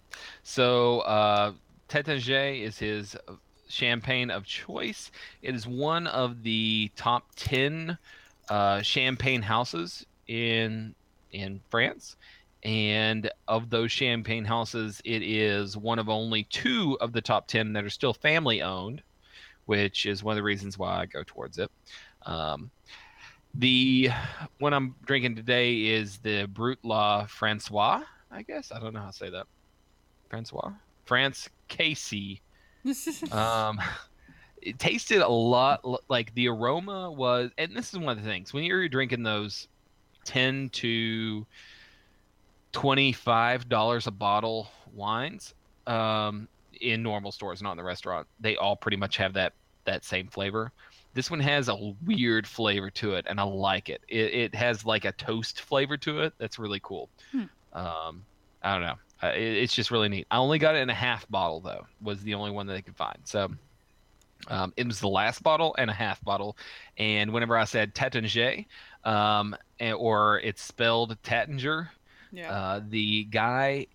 So, uh, Taittinger is his champagne of choice. It is one of the top 10 uh, champagne houses in in France. And of those champagne houses, it is one of only two of the top 10 that are still family owned, which is one of the reasons why I go towards it. Um, the one I'm drinking today is the Brut La Francois, I guess. I don't know how to say that. Francois? France Casey. <laughs> Um, it tasted a lot like the aroma was, and this is one of the things when you're drinking those 10 to 25 dollars a bottle wines um, in normal stores, not in the restaurant. They all pretty much have that that same flavor. This one has a weird flavor to it, and I like it. It, it has like a toast flavor to it. That's really cool. Hmm. Um, I don't know. Uh, it, it's just really neat. I only got it in a half bottle though. Was the only one that I could find. So um, it was the last bottle and a half bottle. And whenever I said Taittinger, um, or it's spelled Tattinger, Yeah. uh, the guy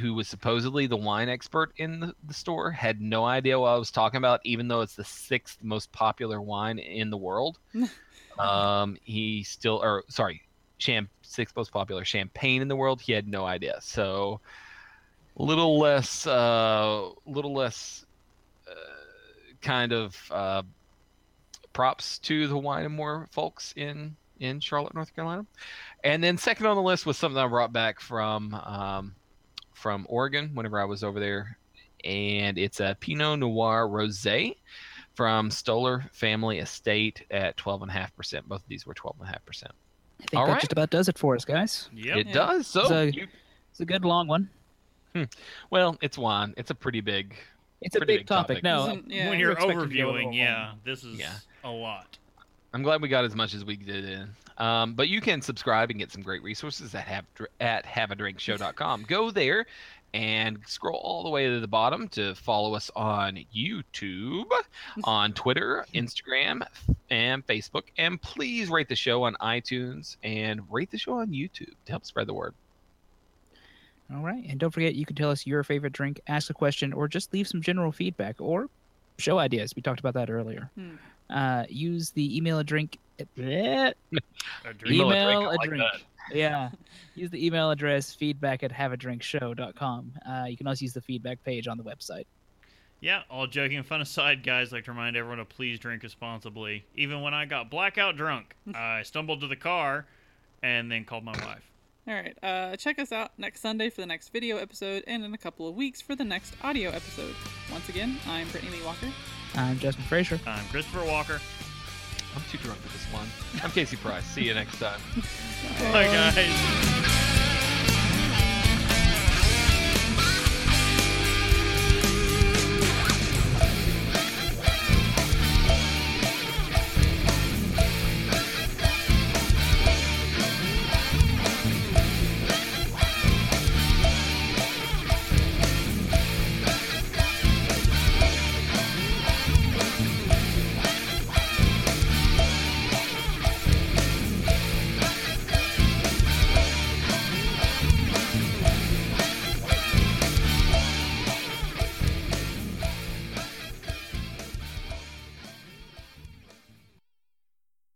who was supposedly the wine expert in the, the store had no idea what I was talking about, even though it's the sixth most popular wine in the world. <laughs> um, he still, or sorry, champ, sixth most popular champagne in the world. He had no idea. So, a little less, uh, little less, kind of uh, props to the Wine and More folks in in Charlotte, North Carolina. And then second on the list was something I brought back from um, from Oregon whenever I was over there, and it's a Pinot Noir Rosé from Stoller Family Estate at 12.5%. Both of these were 12.5%. I think All that right. just about does it for us, guys. Yeah. It does. So, It's a, you- it's a good long one. well, it's wine. It's a pretty big. It's a pretty big topic. No, yeah, when you're expecting to go a overviewing, yeah, this is Yeah. a lot. I'm glad we got as much as we did in. Um, but you can subscribe and get some great resources at have at haveadrinkshow.com. <laughs> Go there and scroll all the way to the bottom to follow us on YouTube, on Twitter, Instagram, and Facebook. And please rate the show on iTunes and rate the show on YouTube to help spread the word. All right. And don't forget, you can tell us your favorite drink, ask a question, or just leave some general feedback or show ideas. We talked about that earlier. Hmm. Uh, use the email a drink. bleh, <laughs> A drink. Email I a like drink. that. Yeah. <laughs> Use the email address feedback at haveadrinkshow.com. Uh, you can also use the feedback page on the website. Yeah, all joking and fun aside, guys, like to remind everyone to please drink responsibly. Even when I got blackout drunk, <laughs> I stumbled to the car and then called my wife. All right. Uh, check us out next Sunday for the next video episode, and in a couple of weeks for the next audio episode. Once again, I'm Brittany Lee Walker. I'm Justin Frazier. I'm Christopher Walker. I'm too drunk for this one. I'm Casey Price. See you next time. <laughs> Bye, guys.